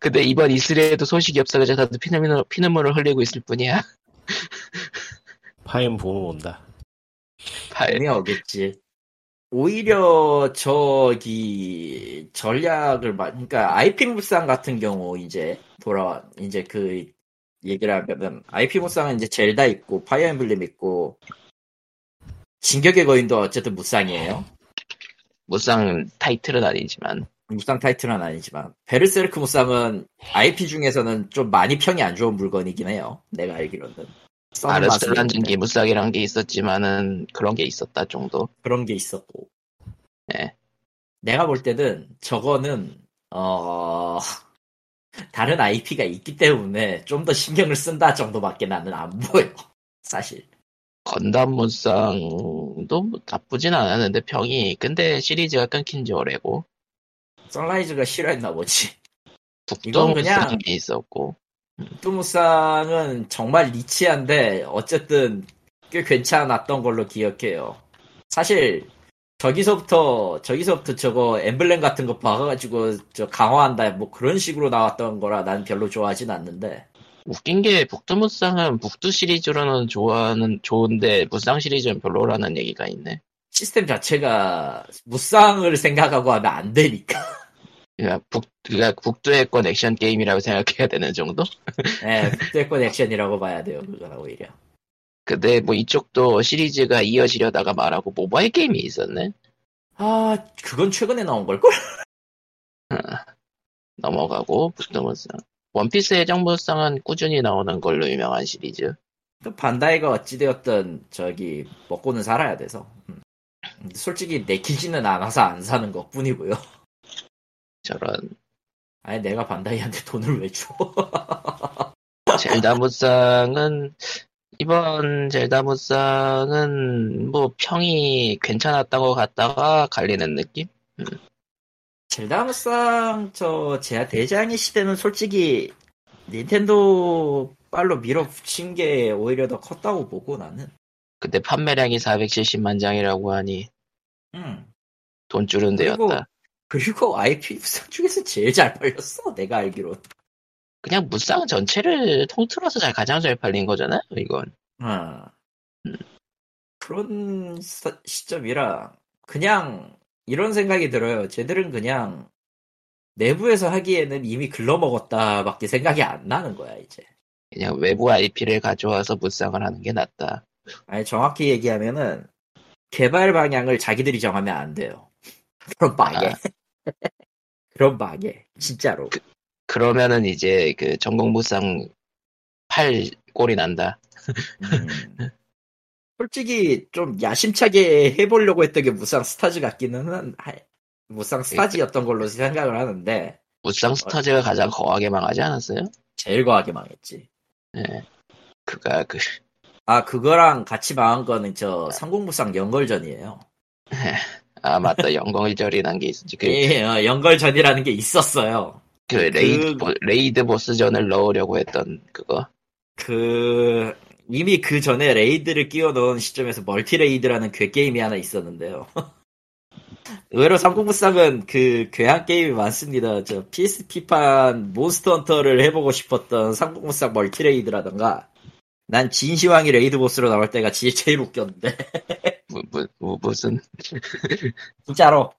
근데 이번 E3에도 소식이 없어가지고 다들 피눈물, 피눈물을 흘리고 있을 뿐이야. 파엠 붐은 온다. 의미 오겠지. 오히려 저기 전략을 막 그러니까 IP 무쌍 같은 경우 이제 돌아 이제 그 얘기를 하면은 IP 무쌍은 이제 젤다 있고 파이어 엠블렘 있고 진격의 거인도 어쨌든 무쌍이에요. 무쌍 타이틀은 아니지만 무쌍 타이틀은 아니지만 베르세르크 무쌍은 IP 중에서는 좀 많이 평이 안 좋은 물건이긴 해요. 내가 알기로는. 아르스란 있는데 증기 무쌍이란 게 있었지만은 그런 게 있었다 정도. 그런 게 있었고. 네. 내가 볼 때는 저거는 어 [laughs] 다른 IP가 있기 때문에 좀 더 신경을 쓴다 정도밖에 나는 안 보여. [laughs] 사실. 건담 무쌍도 뭐 나쁘진 않았는데 평이 근데 시리즈가 끊긴 지 오래고 선라이즈가 싫어했나 보지. 이건 그냥- 무쌍이 있었고 뚜무쌍은 정말 니치한데 어쨌든 꽤 괜찮았던 걸로 기억해요. 사실 저기서부터 저기서부터 저거 엠블렘 같은 거 봐가지고 저 강화한다 뭐 그런 식으로 나왔던 거라 난 별로 좋아하진 않는데 웃긴 게 북두 무쌍은 북두 시리즈로는 좋아하는 좋은데 무쌍 시리즈는 별로라는 얘기가 있네. 시스템 자체가 무쌍을 생각하고 하면 안 되니까. [laughs] 그러니까 북 그러니까 북두의 건 액션 게임이라고 생각해야 되는 정도? [laughs] 예, 북대권 액션이라고 봐야 돼요 그거는 오히려. 근데 뭐 이쪽도 시리즈가 이어지려다가 말하고 모바일 게임이 있었네. 아 그건 최근에 나온 걸걸? [laughs] 넘어가고 북두 무쌍. 원피스 해적 무쌍은 꾸준히 나오는 걸로 유명한 시리즈. 그 반다이가 어찌되었든 저기 먹고는 살아야 돼서 음. 솔직히 내키지는 않아서 안 사는 것 뿐이고요 [laughs] 저런 아니 내가 반다이한테 돈을 왜 줘? [laughs] 젤다 무쌍은 이번 젤다 무쌍은 뭐 평이 괜찮았다고 갔다가 갈리는 느낌? 젤다 무쌍 저 제야 대장의 시대는 솔직히 닌텐도 빨로 밀어붙인 게 오히려 더 컸다고 보고 나는 근데 판매량이 470만 장이라고 하니 음. 돈 줄은 그리고- 되었다. 그리고 IP 중에서 제일 잘 팔렸어 내가 알기로 그냥 무쌍 전체를 통틀어서 잘 가장 잘 팔린 거잖아요, 이건. 어. 음. 그런 사- 시점이라 그냥 이런 생각이 들어요. 쟤들은 그냥 내부에서 하기에는 이미 글러먹었다밖에 생각이 안 나는 거야 이제. 그냥 외부 IP를 가져와서 무쌍을 하는 게 낫다. 아니 정확히 얘기하면은 개발 방향을 자기들이 정하면 안 돼요. [laughs] 그런 방해. 아. 그런 방해. 진짜로. 그러면은 이제 그 무쌍 팔 꼴이 난다. 음. 솔직히 좀 야심차게 해보려고 했던 게 무쌍 스타즈 같기는 한 하- 무쌍 스타즈였던 걸로 생각을 하는데 무쌍 스타즈가 가장 거하게 망하지 않았어요? 제일 거하게 망했지. 예. 그가 그 아 그거랑 같이 망한 거는 저 삼국무쌍 영걸전이에요. 아 맞다 영걸전이란 게 있었지. 그, 예, 어, 영걸전이라는 게 있었어요. 그 raid 그- 보- raid 보스전을 넣으려고 했던 그거. 그 이미 그 전에 raid를 끼워 넣은 시점에서 멀티 레이드라는 괴 게임이 하나 있었는데요. [laughs] 의외로 삼국무쌍은 그 괴한 게임이 많습니다. 저 PSP판 몬스터 헌터를 해보고 싶었던 삼국무쌍 멀티 레이드라던가 난 진시황이 raid boss로 나올 때가 진짜 제일 웃겼는데 [laughs] 무, 무, 무, 무슨? [laughs] 진짜로.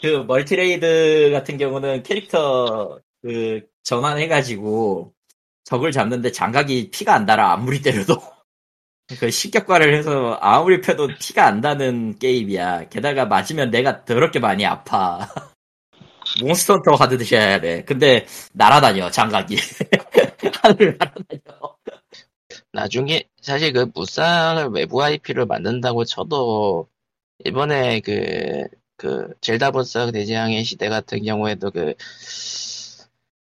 그 멀티 레이드 같은 경우는 캐릭터 그 전환해가지고 적을 잡는데 장각이 피가 안 달아 아무리 때려도. [laughs] 그 식격과를 해서 아무리 패도 피가 안 나는 게임이야. 게다가 맞으면 내가 더럽게 많이 아파. [laughs] 몬스터 헌터 하듯이 해야 돼. 근데 날아다녀 장각이. 하늘을 날아다녀 나중에 사실 그 무쌍을 외부 IP를 만든다고 쳐도 이번에 그, 그 젤다 무쌍 대장의 시대 같은 경우에도 그,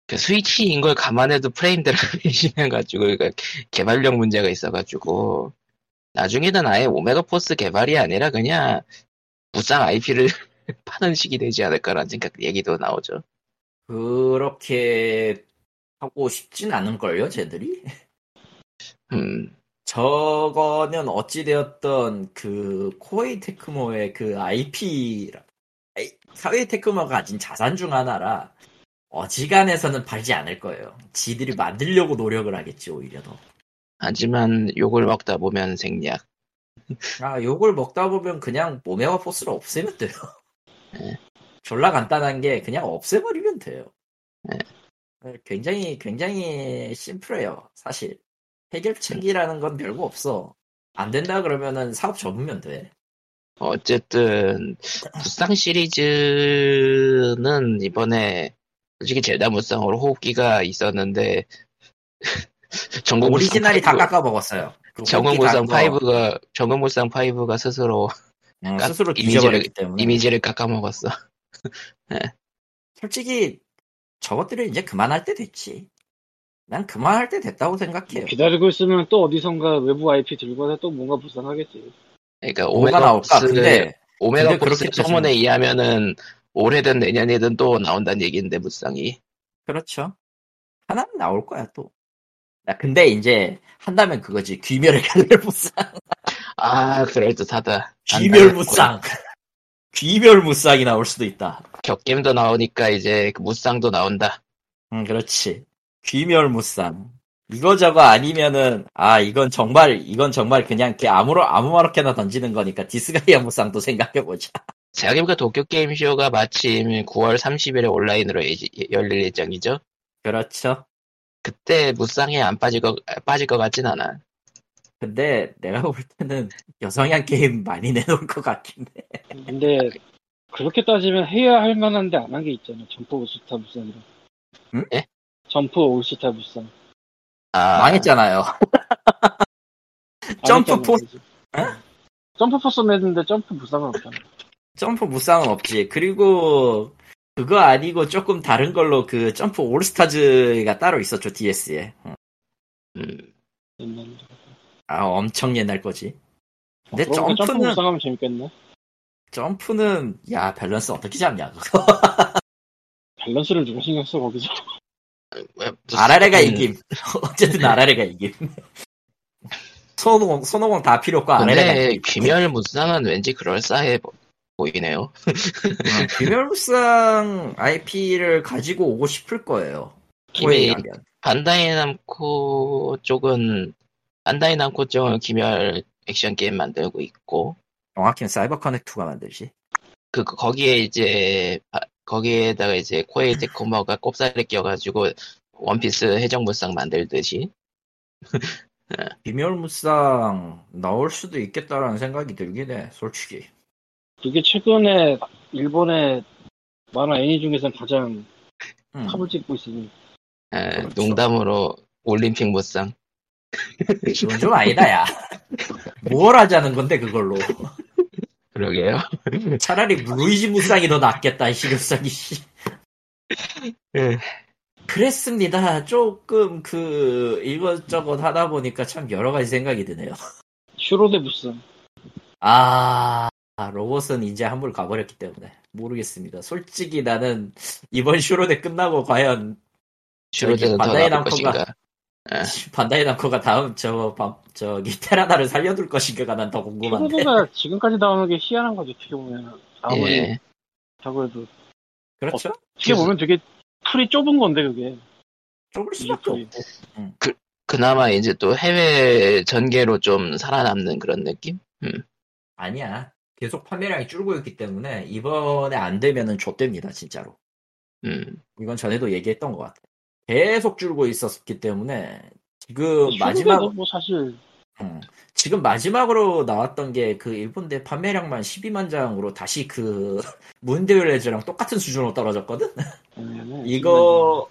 그 스위치인 걸 감안해도 프레임 드랍이 [laughs] 심해가지고 그러니까 개발력 문제가 있어가지고 나중에는 아예 오메가 포스 개발이 아니라 그냥 무쌍 IP를 [laughs] 파는 식이 되지 않을까라는 생각 얘기도 나오죠. 그렇게 하고 싶진 않은걸요 쟤들이 음, 저거는 어찌되었던 그 코에이 테크모의 그 IP 코에이 테크모가 가진 자산 중 하나라 어지간해서는 팔지 않을 거예요. 지들이 만들려고 노력을 하겠지 오히려 더. 하지만 욕을 먹다 보면 생략. 아 욕을 먹다 보면 그냥 모메와 포스를 없애면 돼요. 네. 졸라 간단한 게 그냥 없애버리면 돼요. 네. 굉장히 굉장히 심플해요. 사실 해결책이라는 건 별거 없어. 안 된다 그러면은 사업 접으면 돼. 어쨌든 무쌍 시리즈는 이번에 솔직히 젤다 무쌍으로 호흡기가 있었는데 [laughs] 무쌍 오리지널이 다5 깎아 먹었어요. 그 호흡기 무쌍 깎은 거, 5가 전국 무쌍 5가 스스로 음, 깎- 스스로 이미지를- 때문에 이미지를 깎아 먹었어. [laughs] 솔직히 저것들은 이제 그만할 때 됐지. 난 그만할 때 됐다고 생각해요. 기다리고 있으면 또 어디선가 외부 IP 들고 와서 또 뭔가 불쌍하겠지. 그러니까 오메가 나올까? 근데 오메가 그렇게 소문에 의하면은 올해든 내년이든 또 나온다는 얘기인데 무쌍이 그렇죠. 하나는 나올 거야 또. 나 근데 이제 한다면 그거지 귀멸의 갈멸무쌍. 아 그럴 듯하다. 귀멸 무쌍. 귀멸 무쌍이 나올 수도 있다. 격겜도 나오니까 이제 그 무쌍도 나온다. 응, 그렇지. 귀멸무쌍. 이거저거 아니면은, 아, 이건 정말, 이건 정말 그냥 이렇게 아무로, 아무렇게나 던지는 거니까 디스가이아 무쌍도 생각해보자. 자기가 도쿄 게임쇼가 마침 9월 30일에 온라인으로 예지- 열릴 예정이죠. 그렇죠. 그때 무쌍에 안 빠질 것 빠질 것 같진 않아. 근데 내가 볼 때는 여성향 게임 많이 내놓을 것 같긴 해. 근데 그렇게 따지면 해야 할 만한데 안 한 게 있잖아. 점프 올스타 무쌍이라. 응? 예? 점프 올스타 무쌍. 아, 망했잖아요. 점프 포-? 점프 포스 냈는데 점프 무쌍은 없잖아. 점프 무쌍은 없지. 그리고, 그거 아니고 조금 다른 걸로 그 점프 올스타즈가 따로 있었죠, DS에. 음, 옛날에. 아, 엄청 옛날 거지. 근데 점프 점프는, 무쌍하면 재밌겠네. 점프는, 야, 밸런스 어떻게 잡냐, 그거. [laughs] 밸런스를 누가 신경 써 거기서. 아라레가 음, 이김. [laughs] 어쨌든 아라레가 이김. [laughs] 손오공, 손오공 다 필요 없고 아라레가 이김. 귀멸 무쌍은 왠지 그럴싸해 보- 보이네요. 귀멸 무쌍 IP를 가지고 오고 싶을 거예요. 이미. 반다이 남코 쪽은 반다이 남코 쪽은 귀멸 액션 게임 만들고 있고 정확히는 사이버 커넥트2가 만들지. 그 그- 거기에 이제 아, 거기에다가 이제 코에이 테크모가 꼽사리 껴가지고 원피스 해적무쌍 만들듯이 [laughs] 귀멸무쌍 나올 수도 있겠다라는 생각이 들긴 해, 솔직히. 그게 최근에 일본의 만화 애니 중에서 가장 음. 탑을 찍고 있으니 에, 그렇죠. 농담으로 올림픽 무쌍 그건 좀 아니다, 야. [laughs] 뭘 하자는 건데, 그걸로. 그러게요. [laughs] 차라리 루이지 무쌍이 더 낫겠다, 씨. 예. 그랬습니다. 조금 그, 이것저것 하다 보니까 참 여러 가지 생각이 드네요. 슈로대 무쌍. 아, 로봇은 이제 한물 가버렸기 때문에. 모르겠습니다. 솔직히 나는 이번 슈로대 끝나고 과연 슈로대는 더 반다이 나올 남코가- 것인가? 예. 반다이 남코가 다음 저, 밤- 저기 테라다를 살려둘 것인가가 난 더 궁금한데. 슈로대가 지금까지 나오는 게 희한한 거지 어떻게 보면 아무리 예. 자고 해도 그렇죠? 어떻게 보면 되게 풀이 좁은 건데 그게 좁을 수밖에. 없고. 그나마 이제 또 해외 전개로 좀 살아남는 그런 느낌? 아니야. 계속 판매량이 줄고 있기 때문에 이번에 안 되면은 좆됩니다, 진짜로. 음. 이건 전에도 얘기했던 것 같아. 계속 줄고 있었기 때문에 지금 마지막 뭐 사실 음, 지금 마지막으로 나왔던 게 그 일본 대 판매량만 12만 장으로 다시 그 [laughs] 문데일레즈랑 똑같은 수준으로 떨어졌거든. 음, [laughs] 이거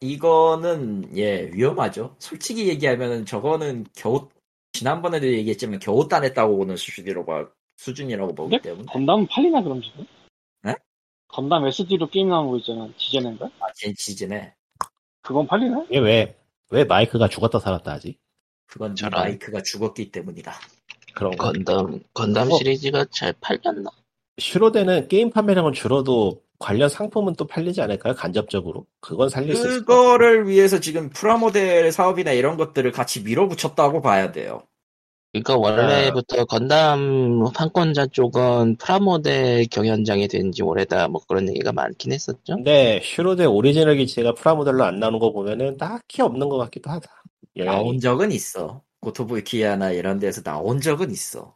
이거는 예 위험하죠. 솔직히 얘기하면은 저거는 겨우 지난번에도 얘기했지만 겨우 따냈다고 보는 수준이라고 봐- 수준이라고 보기 네? 때문에 건담 팔리나 그럼 지금? 네? 건담 SD로 게임 나온 거 있잖아 지제넨가? 아, 진 시즌에 그건 팔리나? 이게 왜, 왜 마이크가 죽었다 살았다 하지? 그건 네 저런. 마이크가 죽었기 때문이다. 그런 거. 건담 건담 어. 시리즈가 잘 팔렸나? 슈로대는 게임 판매량은 줄어도 관련 상품은 또 팔리지 않을까요? 간접적으로. 그건 살릴 수 있을 것 같아요. 그거를 위해서 지금 프라모델 사업이나 이런 것들을 같이 밀어붙였다고 봐야 돼요. 그러니까 원래부터 건담 판권자 쪽은 프라모델 경연장이 된 지 오래다 뭐 그런 얘기가 많긴 했었죠. 근데 슈로대 오리지널 기체가 프라모델로 안 나오는 거 보면은 딱히 없는 것 같기도 하다. 영향이. 나온 적은 있어. 고토부키야나 이런 데서 나온 적은 있어.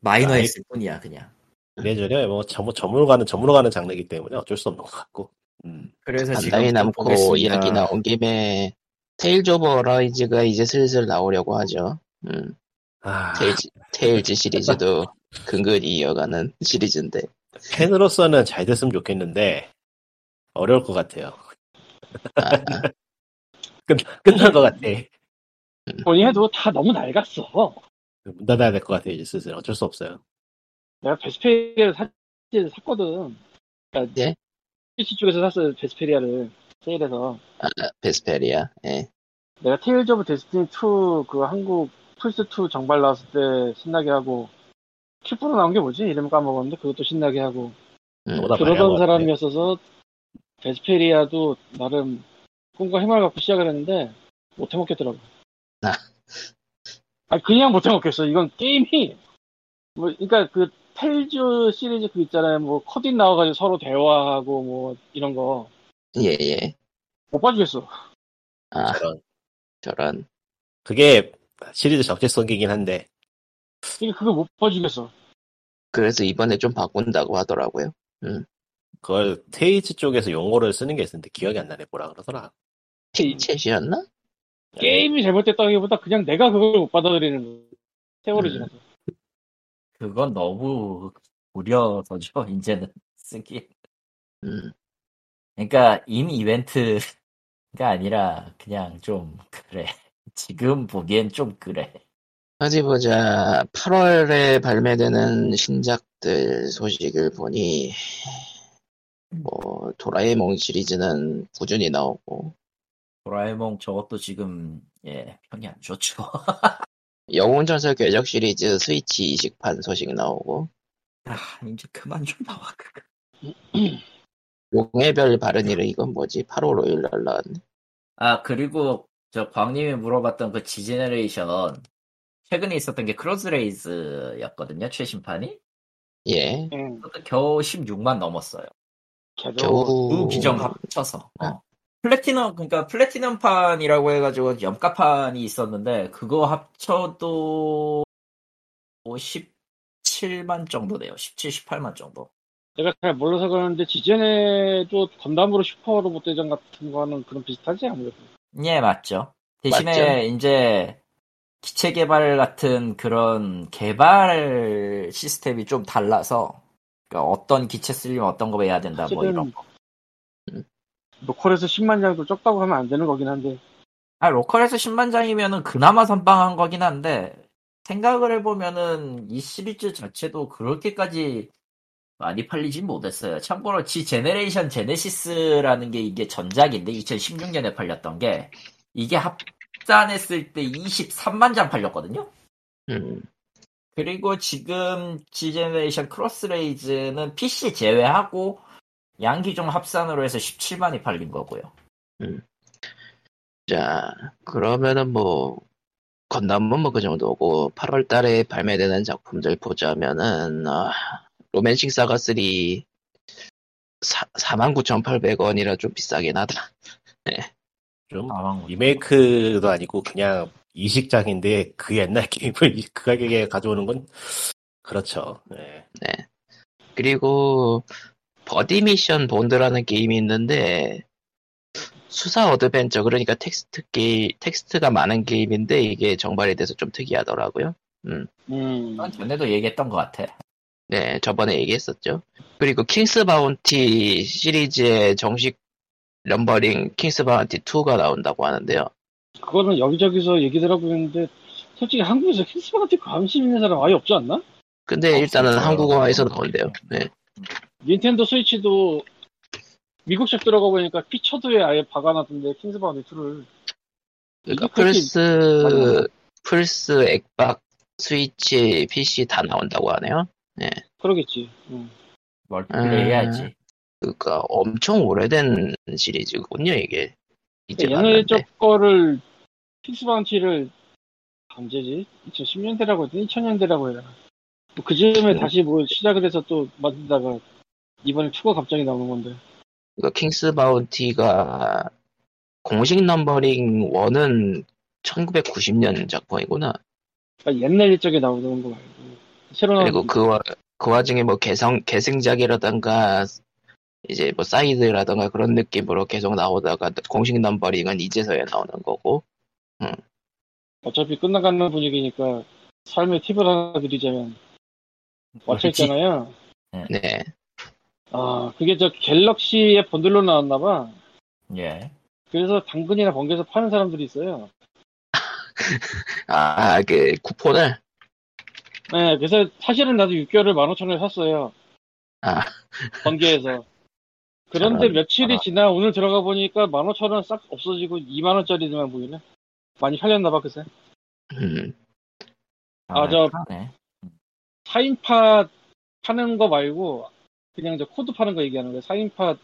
마이너했을 뿐이야 그냥. 이래저래 뭐 점, 점으로 가는 점으로 가는 장르이기 때문에 어쩔 수 없는 것 같고. 음. 그래서 지금 보겠습니다. 이야기 나온 김에 테일즈 오브 어라이즈가 이제 슬슬 나오려고 하죠. 음, 아, 테일즈, 테일즈 시리즈도 [laughs] 근근히 이어가는 시리즈인데 팬으로서는 잘 됐으면 좋겠는데 어려울 것 같아요. 아, [laughs] 끝, 끝난 것 같아. 본인 해도 다 너무 낡았어. 문 닫아야 될 것 같아 이제 슬슬 어쩔 수 없어요. 내가 베스페리아를 사, 샀거든. 그러니까 예? PC 쪽에서 샀어요, 베스페리아를. 세일해서. 베스페리아. 예. 내가 테일즈 오브 데스티니 2 그 한국 플스2 정발 나왔을 때 신나게 하고 큐프로 나온 게 뭐지? 이름 까먹었는데 그것도 신나게 하고 음, 한것 그러던. 사람이었어서 베스페리아도 나름 꿈과 희망을 갖고 시작을 했는데 못 해먹겠더라고. 아. 아니 그냥 못 해먹겠어. 이건 게임이 뭐 그러니까 그 텔즈 시리즈 그 있잖아요. 뭐 코딘 나와가지고 서로 대화하고 뭐 이런 거못 예, 예. 봐주겠어. 아, 저런. 저런. 그게 시리즈 적재성이긴 한데 이게 그거 못 봐주겠어. 그래서 이번에 좀 바꾼다고 하더라고요. 그걸 테이즈 쪽에서 용어를 쓰는 게 있었는데 기억이 안 나네 뭐라 그러더라. 틱챗이었나? 게임이 잘못됐다기보다 그냥 내가 그걸 못 받아들이는 거. 세월이 음. 지나서. 그건 너무 무려서죠, [laughs] 이제는 쓰기. 음, 그러니까 인 이벤트가 아니라 그냥 좀 그래. 지금 보기엔 좀 그래. 어디 보자. 8월에 발매되는 신작들 소식을 보니, 뭐, 도라에몽 시리즈는 꾸준히 나오고, 도라에몽 저것도 지금 예 평이 안 좋죠. [laughs] 영웅전설 궤적 시리즈 스위치 이식판 소식 나오고, 아 이제 그만 좀 나와 그거. 용의 별 바르니르 이건 뭐지? 8월 5일 날 나왔네. 아 그리고 저 광님이 물어봤던 그 G Generation 최근에 있었던 게 크로스레이즈였거든요 최신판이. 예. 응. 그것도 겨우 16만 넘었어요. 겨우. 두 기종 합쳐서. 어. 플래티넘, 그러니까 플래티넘판이라고 해가지고 염가판이 있었는데, 그거 합쳐도 17만 정도 돼요. 17, 18만 정도. 내가 잘 몰라서 그러는데 지전에도 건담으로 슈퍼로봇 대전 같은 거 하는 그런 비슷하지 아무래도. 예, 맞죠. 대신에 맞죠. 이제 기체 개발 같은 그런 개발 시스템이 좀 달라서, 그러니까 어떤 기체 쓰려면 어떤 거 해야 된다, 뭐 이런 거. 로컬에서 10만 장도 적다고 하면 안 되는 거긴 한데 아, 로컬에서 10만 장이면은 그나마 선방한 거긴 한데, 생각을 해보면은 이 시리즈 자체도 그렇게까지 많이 팔리진 못했어요. 참고로 지 제네레이션 제네시스라는 게 이게 전작인데 2016년에 팔렸던 게 이게 합산했을 때 23만 장 팔렸거든요. 음, 그리고 지금 지 제네레이션 크로스레이즈는 PC 제외하고 양기종 합산으로 해서 17만이 팔린 거고요. 자, 그러면은 뭐, 건담은 뭐 그 정도고, 8월 달에 발매되는 작품들 보자면은, 아, 로맨싱 사가 3, 49,800원이라 좀 비싸긴 하다. [laughs] 좀 아, 리메이크도 아니고 그냥 이식작인데 그 옛날 게임을 이- 그 가격에 가져오는 건 그렇죠. 네. 그리고, 버디 미션 본드라는 게임이 있는데, 수사 어드벤처, 그러니까 텍스트 게임, 텍스트가 많은 게임인데, 이게 정발이 돼서 좀 특이하더라고요. 음. 이건 전에도 얘기했던 것 같아. 네, 저번에 얘기했었죠. 그리고 킹스 바운티 시리즈의 정식 numbering 킹스 바운티 2가 나온다고 하는데요. 그거는 여기저기서 얘기들 하고 있는데 솔직히 한국에서 킹스바운티 관심 있는 사람 아예 없지 않나? 근데 일단은. 한국어에서 나온대요. 네. 닌텐도 스위치도 미국식 들어가 보니까 피처드에 아예 박아놨던데 킹스 바운티 2를 그러니까 플스, 플스, 엑박, 스위치, PC 다 나온다고 하네요. 그러겠지. 응. multiplay 음. 해야지. 그러니까 엄청 오래된 시리즈군요, 이게. 이제 옛날 봤는데. 쪽 거를 킹스바운티를 언제지? 2010년대라고 했더니 2000년대라고 해라. 뭐 그 즈음에 음. 다시 뭐 시작을 해서 또 만들다가 이번에 2가 갑자기 나오는 건데. 그러니까 킹스 바운티가 공식 numbering 1은 1990년 작품이구나. 그러니까 옛날 일적에 나오는 거 말고 그리고 그, 와, 그 와중에 뭐 계승, 계승작이라던가 이제 뭐 사이드라던가 그런 느낌으로 계속 나오다가 공식 numbering은 이제서야 나오는 거고 어차피 끝나가는 분위기니까 삶의 팁을 하나 드리자면 왓챠 있잖아요. 네 아 그게 저 갤럭시의 번들로 나왔나봐. 예. 그래서 당근이나 번개에서 파는 사람들이 있어요. [laughs] 아, 그, 쿠폰을? 네, 그래서 사실은 나도 6개월을 15,000원에 샀어요. 아, 번개에서. 그런데 저런, 며칠이 아. 지나 오늘 들어가 보니까 15,000원 싹 없어지고 2만원짜리들만 보이네. 많이 팔렸나봐, 그새. 음, 아, 저- 네. 4인팟 파는 거 말고, 그냥 저 코드 파는 거 얘기하는 거예요. 4인팟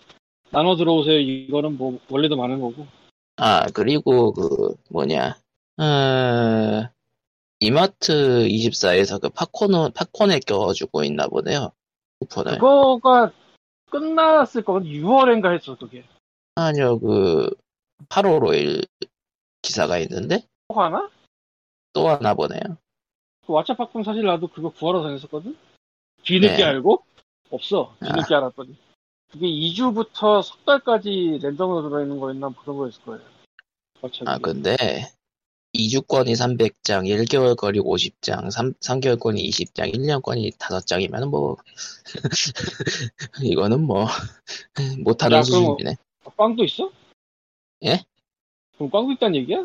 나눠 들어오세요. 이거는 뭐, 원래도 많은 거고. 아, 그리고 그, 뭐냐, 어, 이마트 24에서 그 팝콘을, 팝콘에 껴주고 있나 보네요. 쿠폰을. 그거가 끝났을 거거든. 6월인가 했어, 그게. 아니요, 그, 8월 5일 기사가 있는데, 또 하나? 또 하나 보네요. 그 왓챠 팝콘 사실 나도 그거 구하러 다녔었거든? 뒤늦게 네. 알고? 없어. 뒤늦게 알았더니. 그게 2주부터 석 달까지 랜덤으로 들어있는 거였나 뭐 그런 거였을 거예요. 왓챠 아. 근데, 2주권이 300장, 1개월권이 50장, 3, 3개월권이 20장, 1년권이 5장이면 뭐, [laughs] 이거는 뭐, [laughs] 못하는 야, 수준이네. 아, 꽝도 있어? 예? 그럼 꽝도 있다는 얘기야?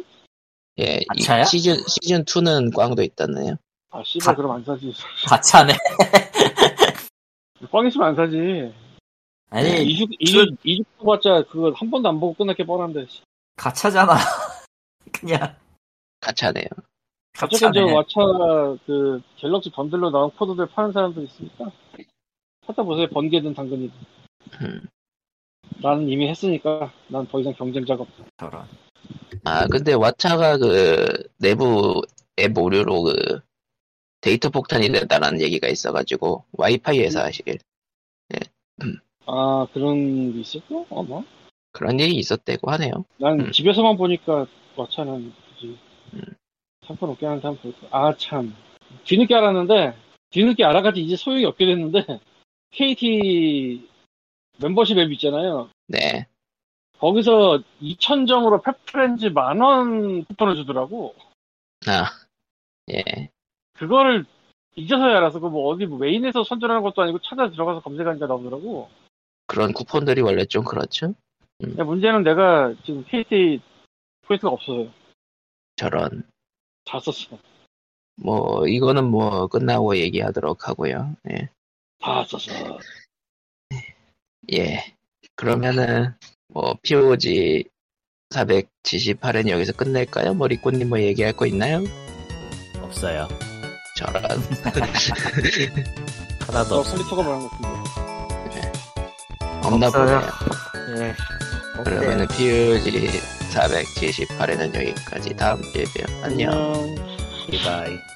예, 이 아차야? 시즌, 시즌2는 꽝도 있다네요. 아, 씨발, 가- 그럼 안 사지. [laughs] 가차네. 꽝 있으면 안 사지. 아니, 2주, 2주, 2주 봤자 그거 한 번도 안 보고 끝날 게 뻔한데. 가차잖아. 그냥, 가차네요. 어쨌든 저. 왓챠 그 갤럭시 번들로 나온 코드들 파는 사람들 있으니까 찾아보세요. 번개든 당근이든. 음. 나는 이미 했으니까 난 더 이상 경쟁자가 없다. 저런. 아, 근데 왓챠가 그, 내부 앱 오류로 그, 데이터 폭탄이 된다는 얘기가 있어가지고, 와이파이에서 하시길. 아 그런 게 있었고? 어 뭐? 그런 일이 있었다고 하네요. 난 음. 집에서만 보니까 왓챠는 굳이 음. 상관없게 하는 사람 볼까? 아 참 뒤늦게 알았는데 뒤늦게 알아가지 이제 소용이 없게 됐는데 KT 멤버십 앱 있잖아요. 네. 거기서 2,000점으로 페프렌즈 만원 쿠폰을 주더라고. 아, 예. 그거를 이제서야 알아서 그 뭐 어디 뭐 메인에서 선전하는 것도 아니고 찾아 들어가서 검색하니까 나오더라고. 그런 쿠폰들이 원래 좀 그렇죠. 근데 문제는 내가 지금 KT 포인트가 없어요. 저런. 다 썼어. 뭐, 이거는 뭐, 끝나고 얘기하도록 하고요. 예. 다 썼어. 예. 그러면은, 뭐, POG 478은 여기서 끝낼까요? 머리꽃님 뭐 얘기할 거 있나요? 없어요. 저런. [laughs] 하나도 너 없어. 퀄리터가 말한 것 같은데. 없나 없어요. 보네요. 예. 그러면은 POG 478에는 여기까지. 다음 주에 봬요. 안녕. 안녕. 바이.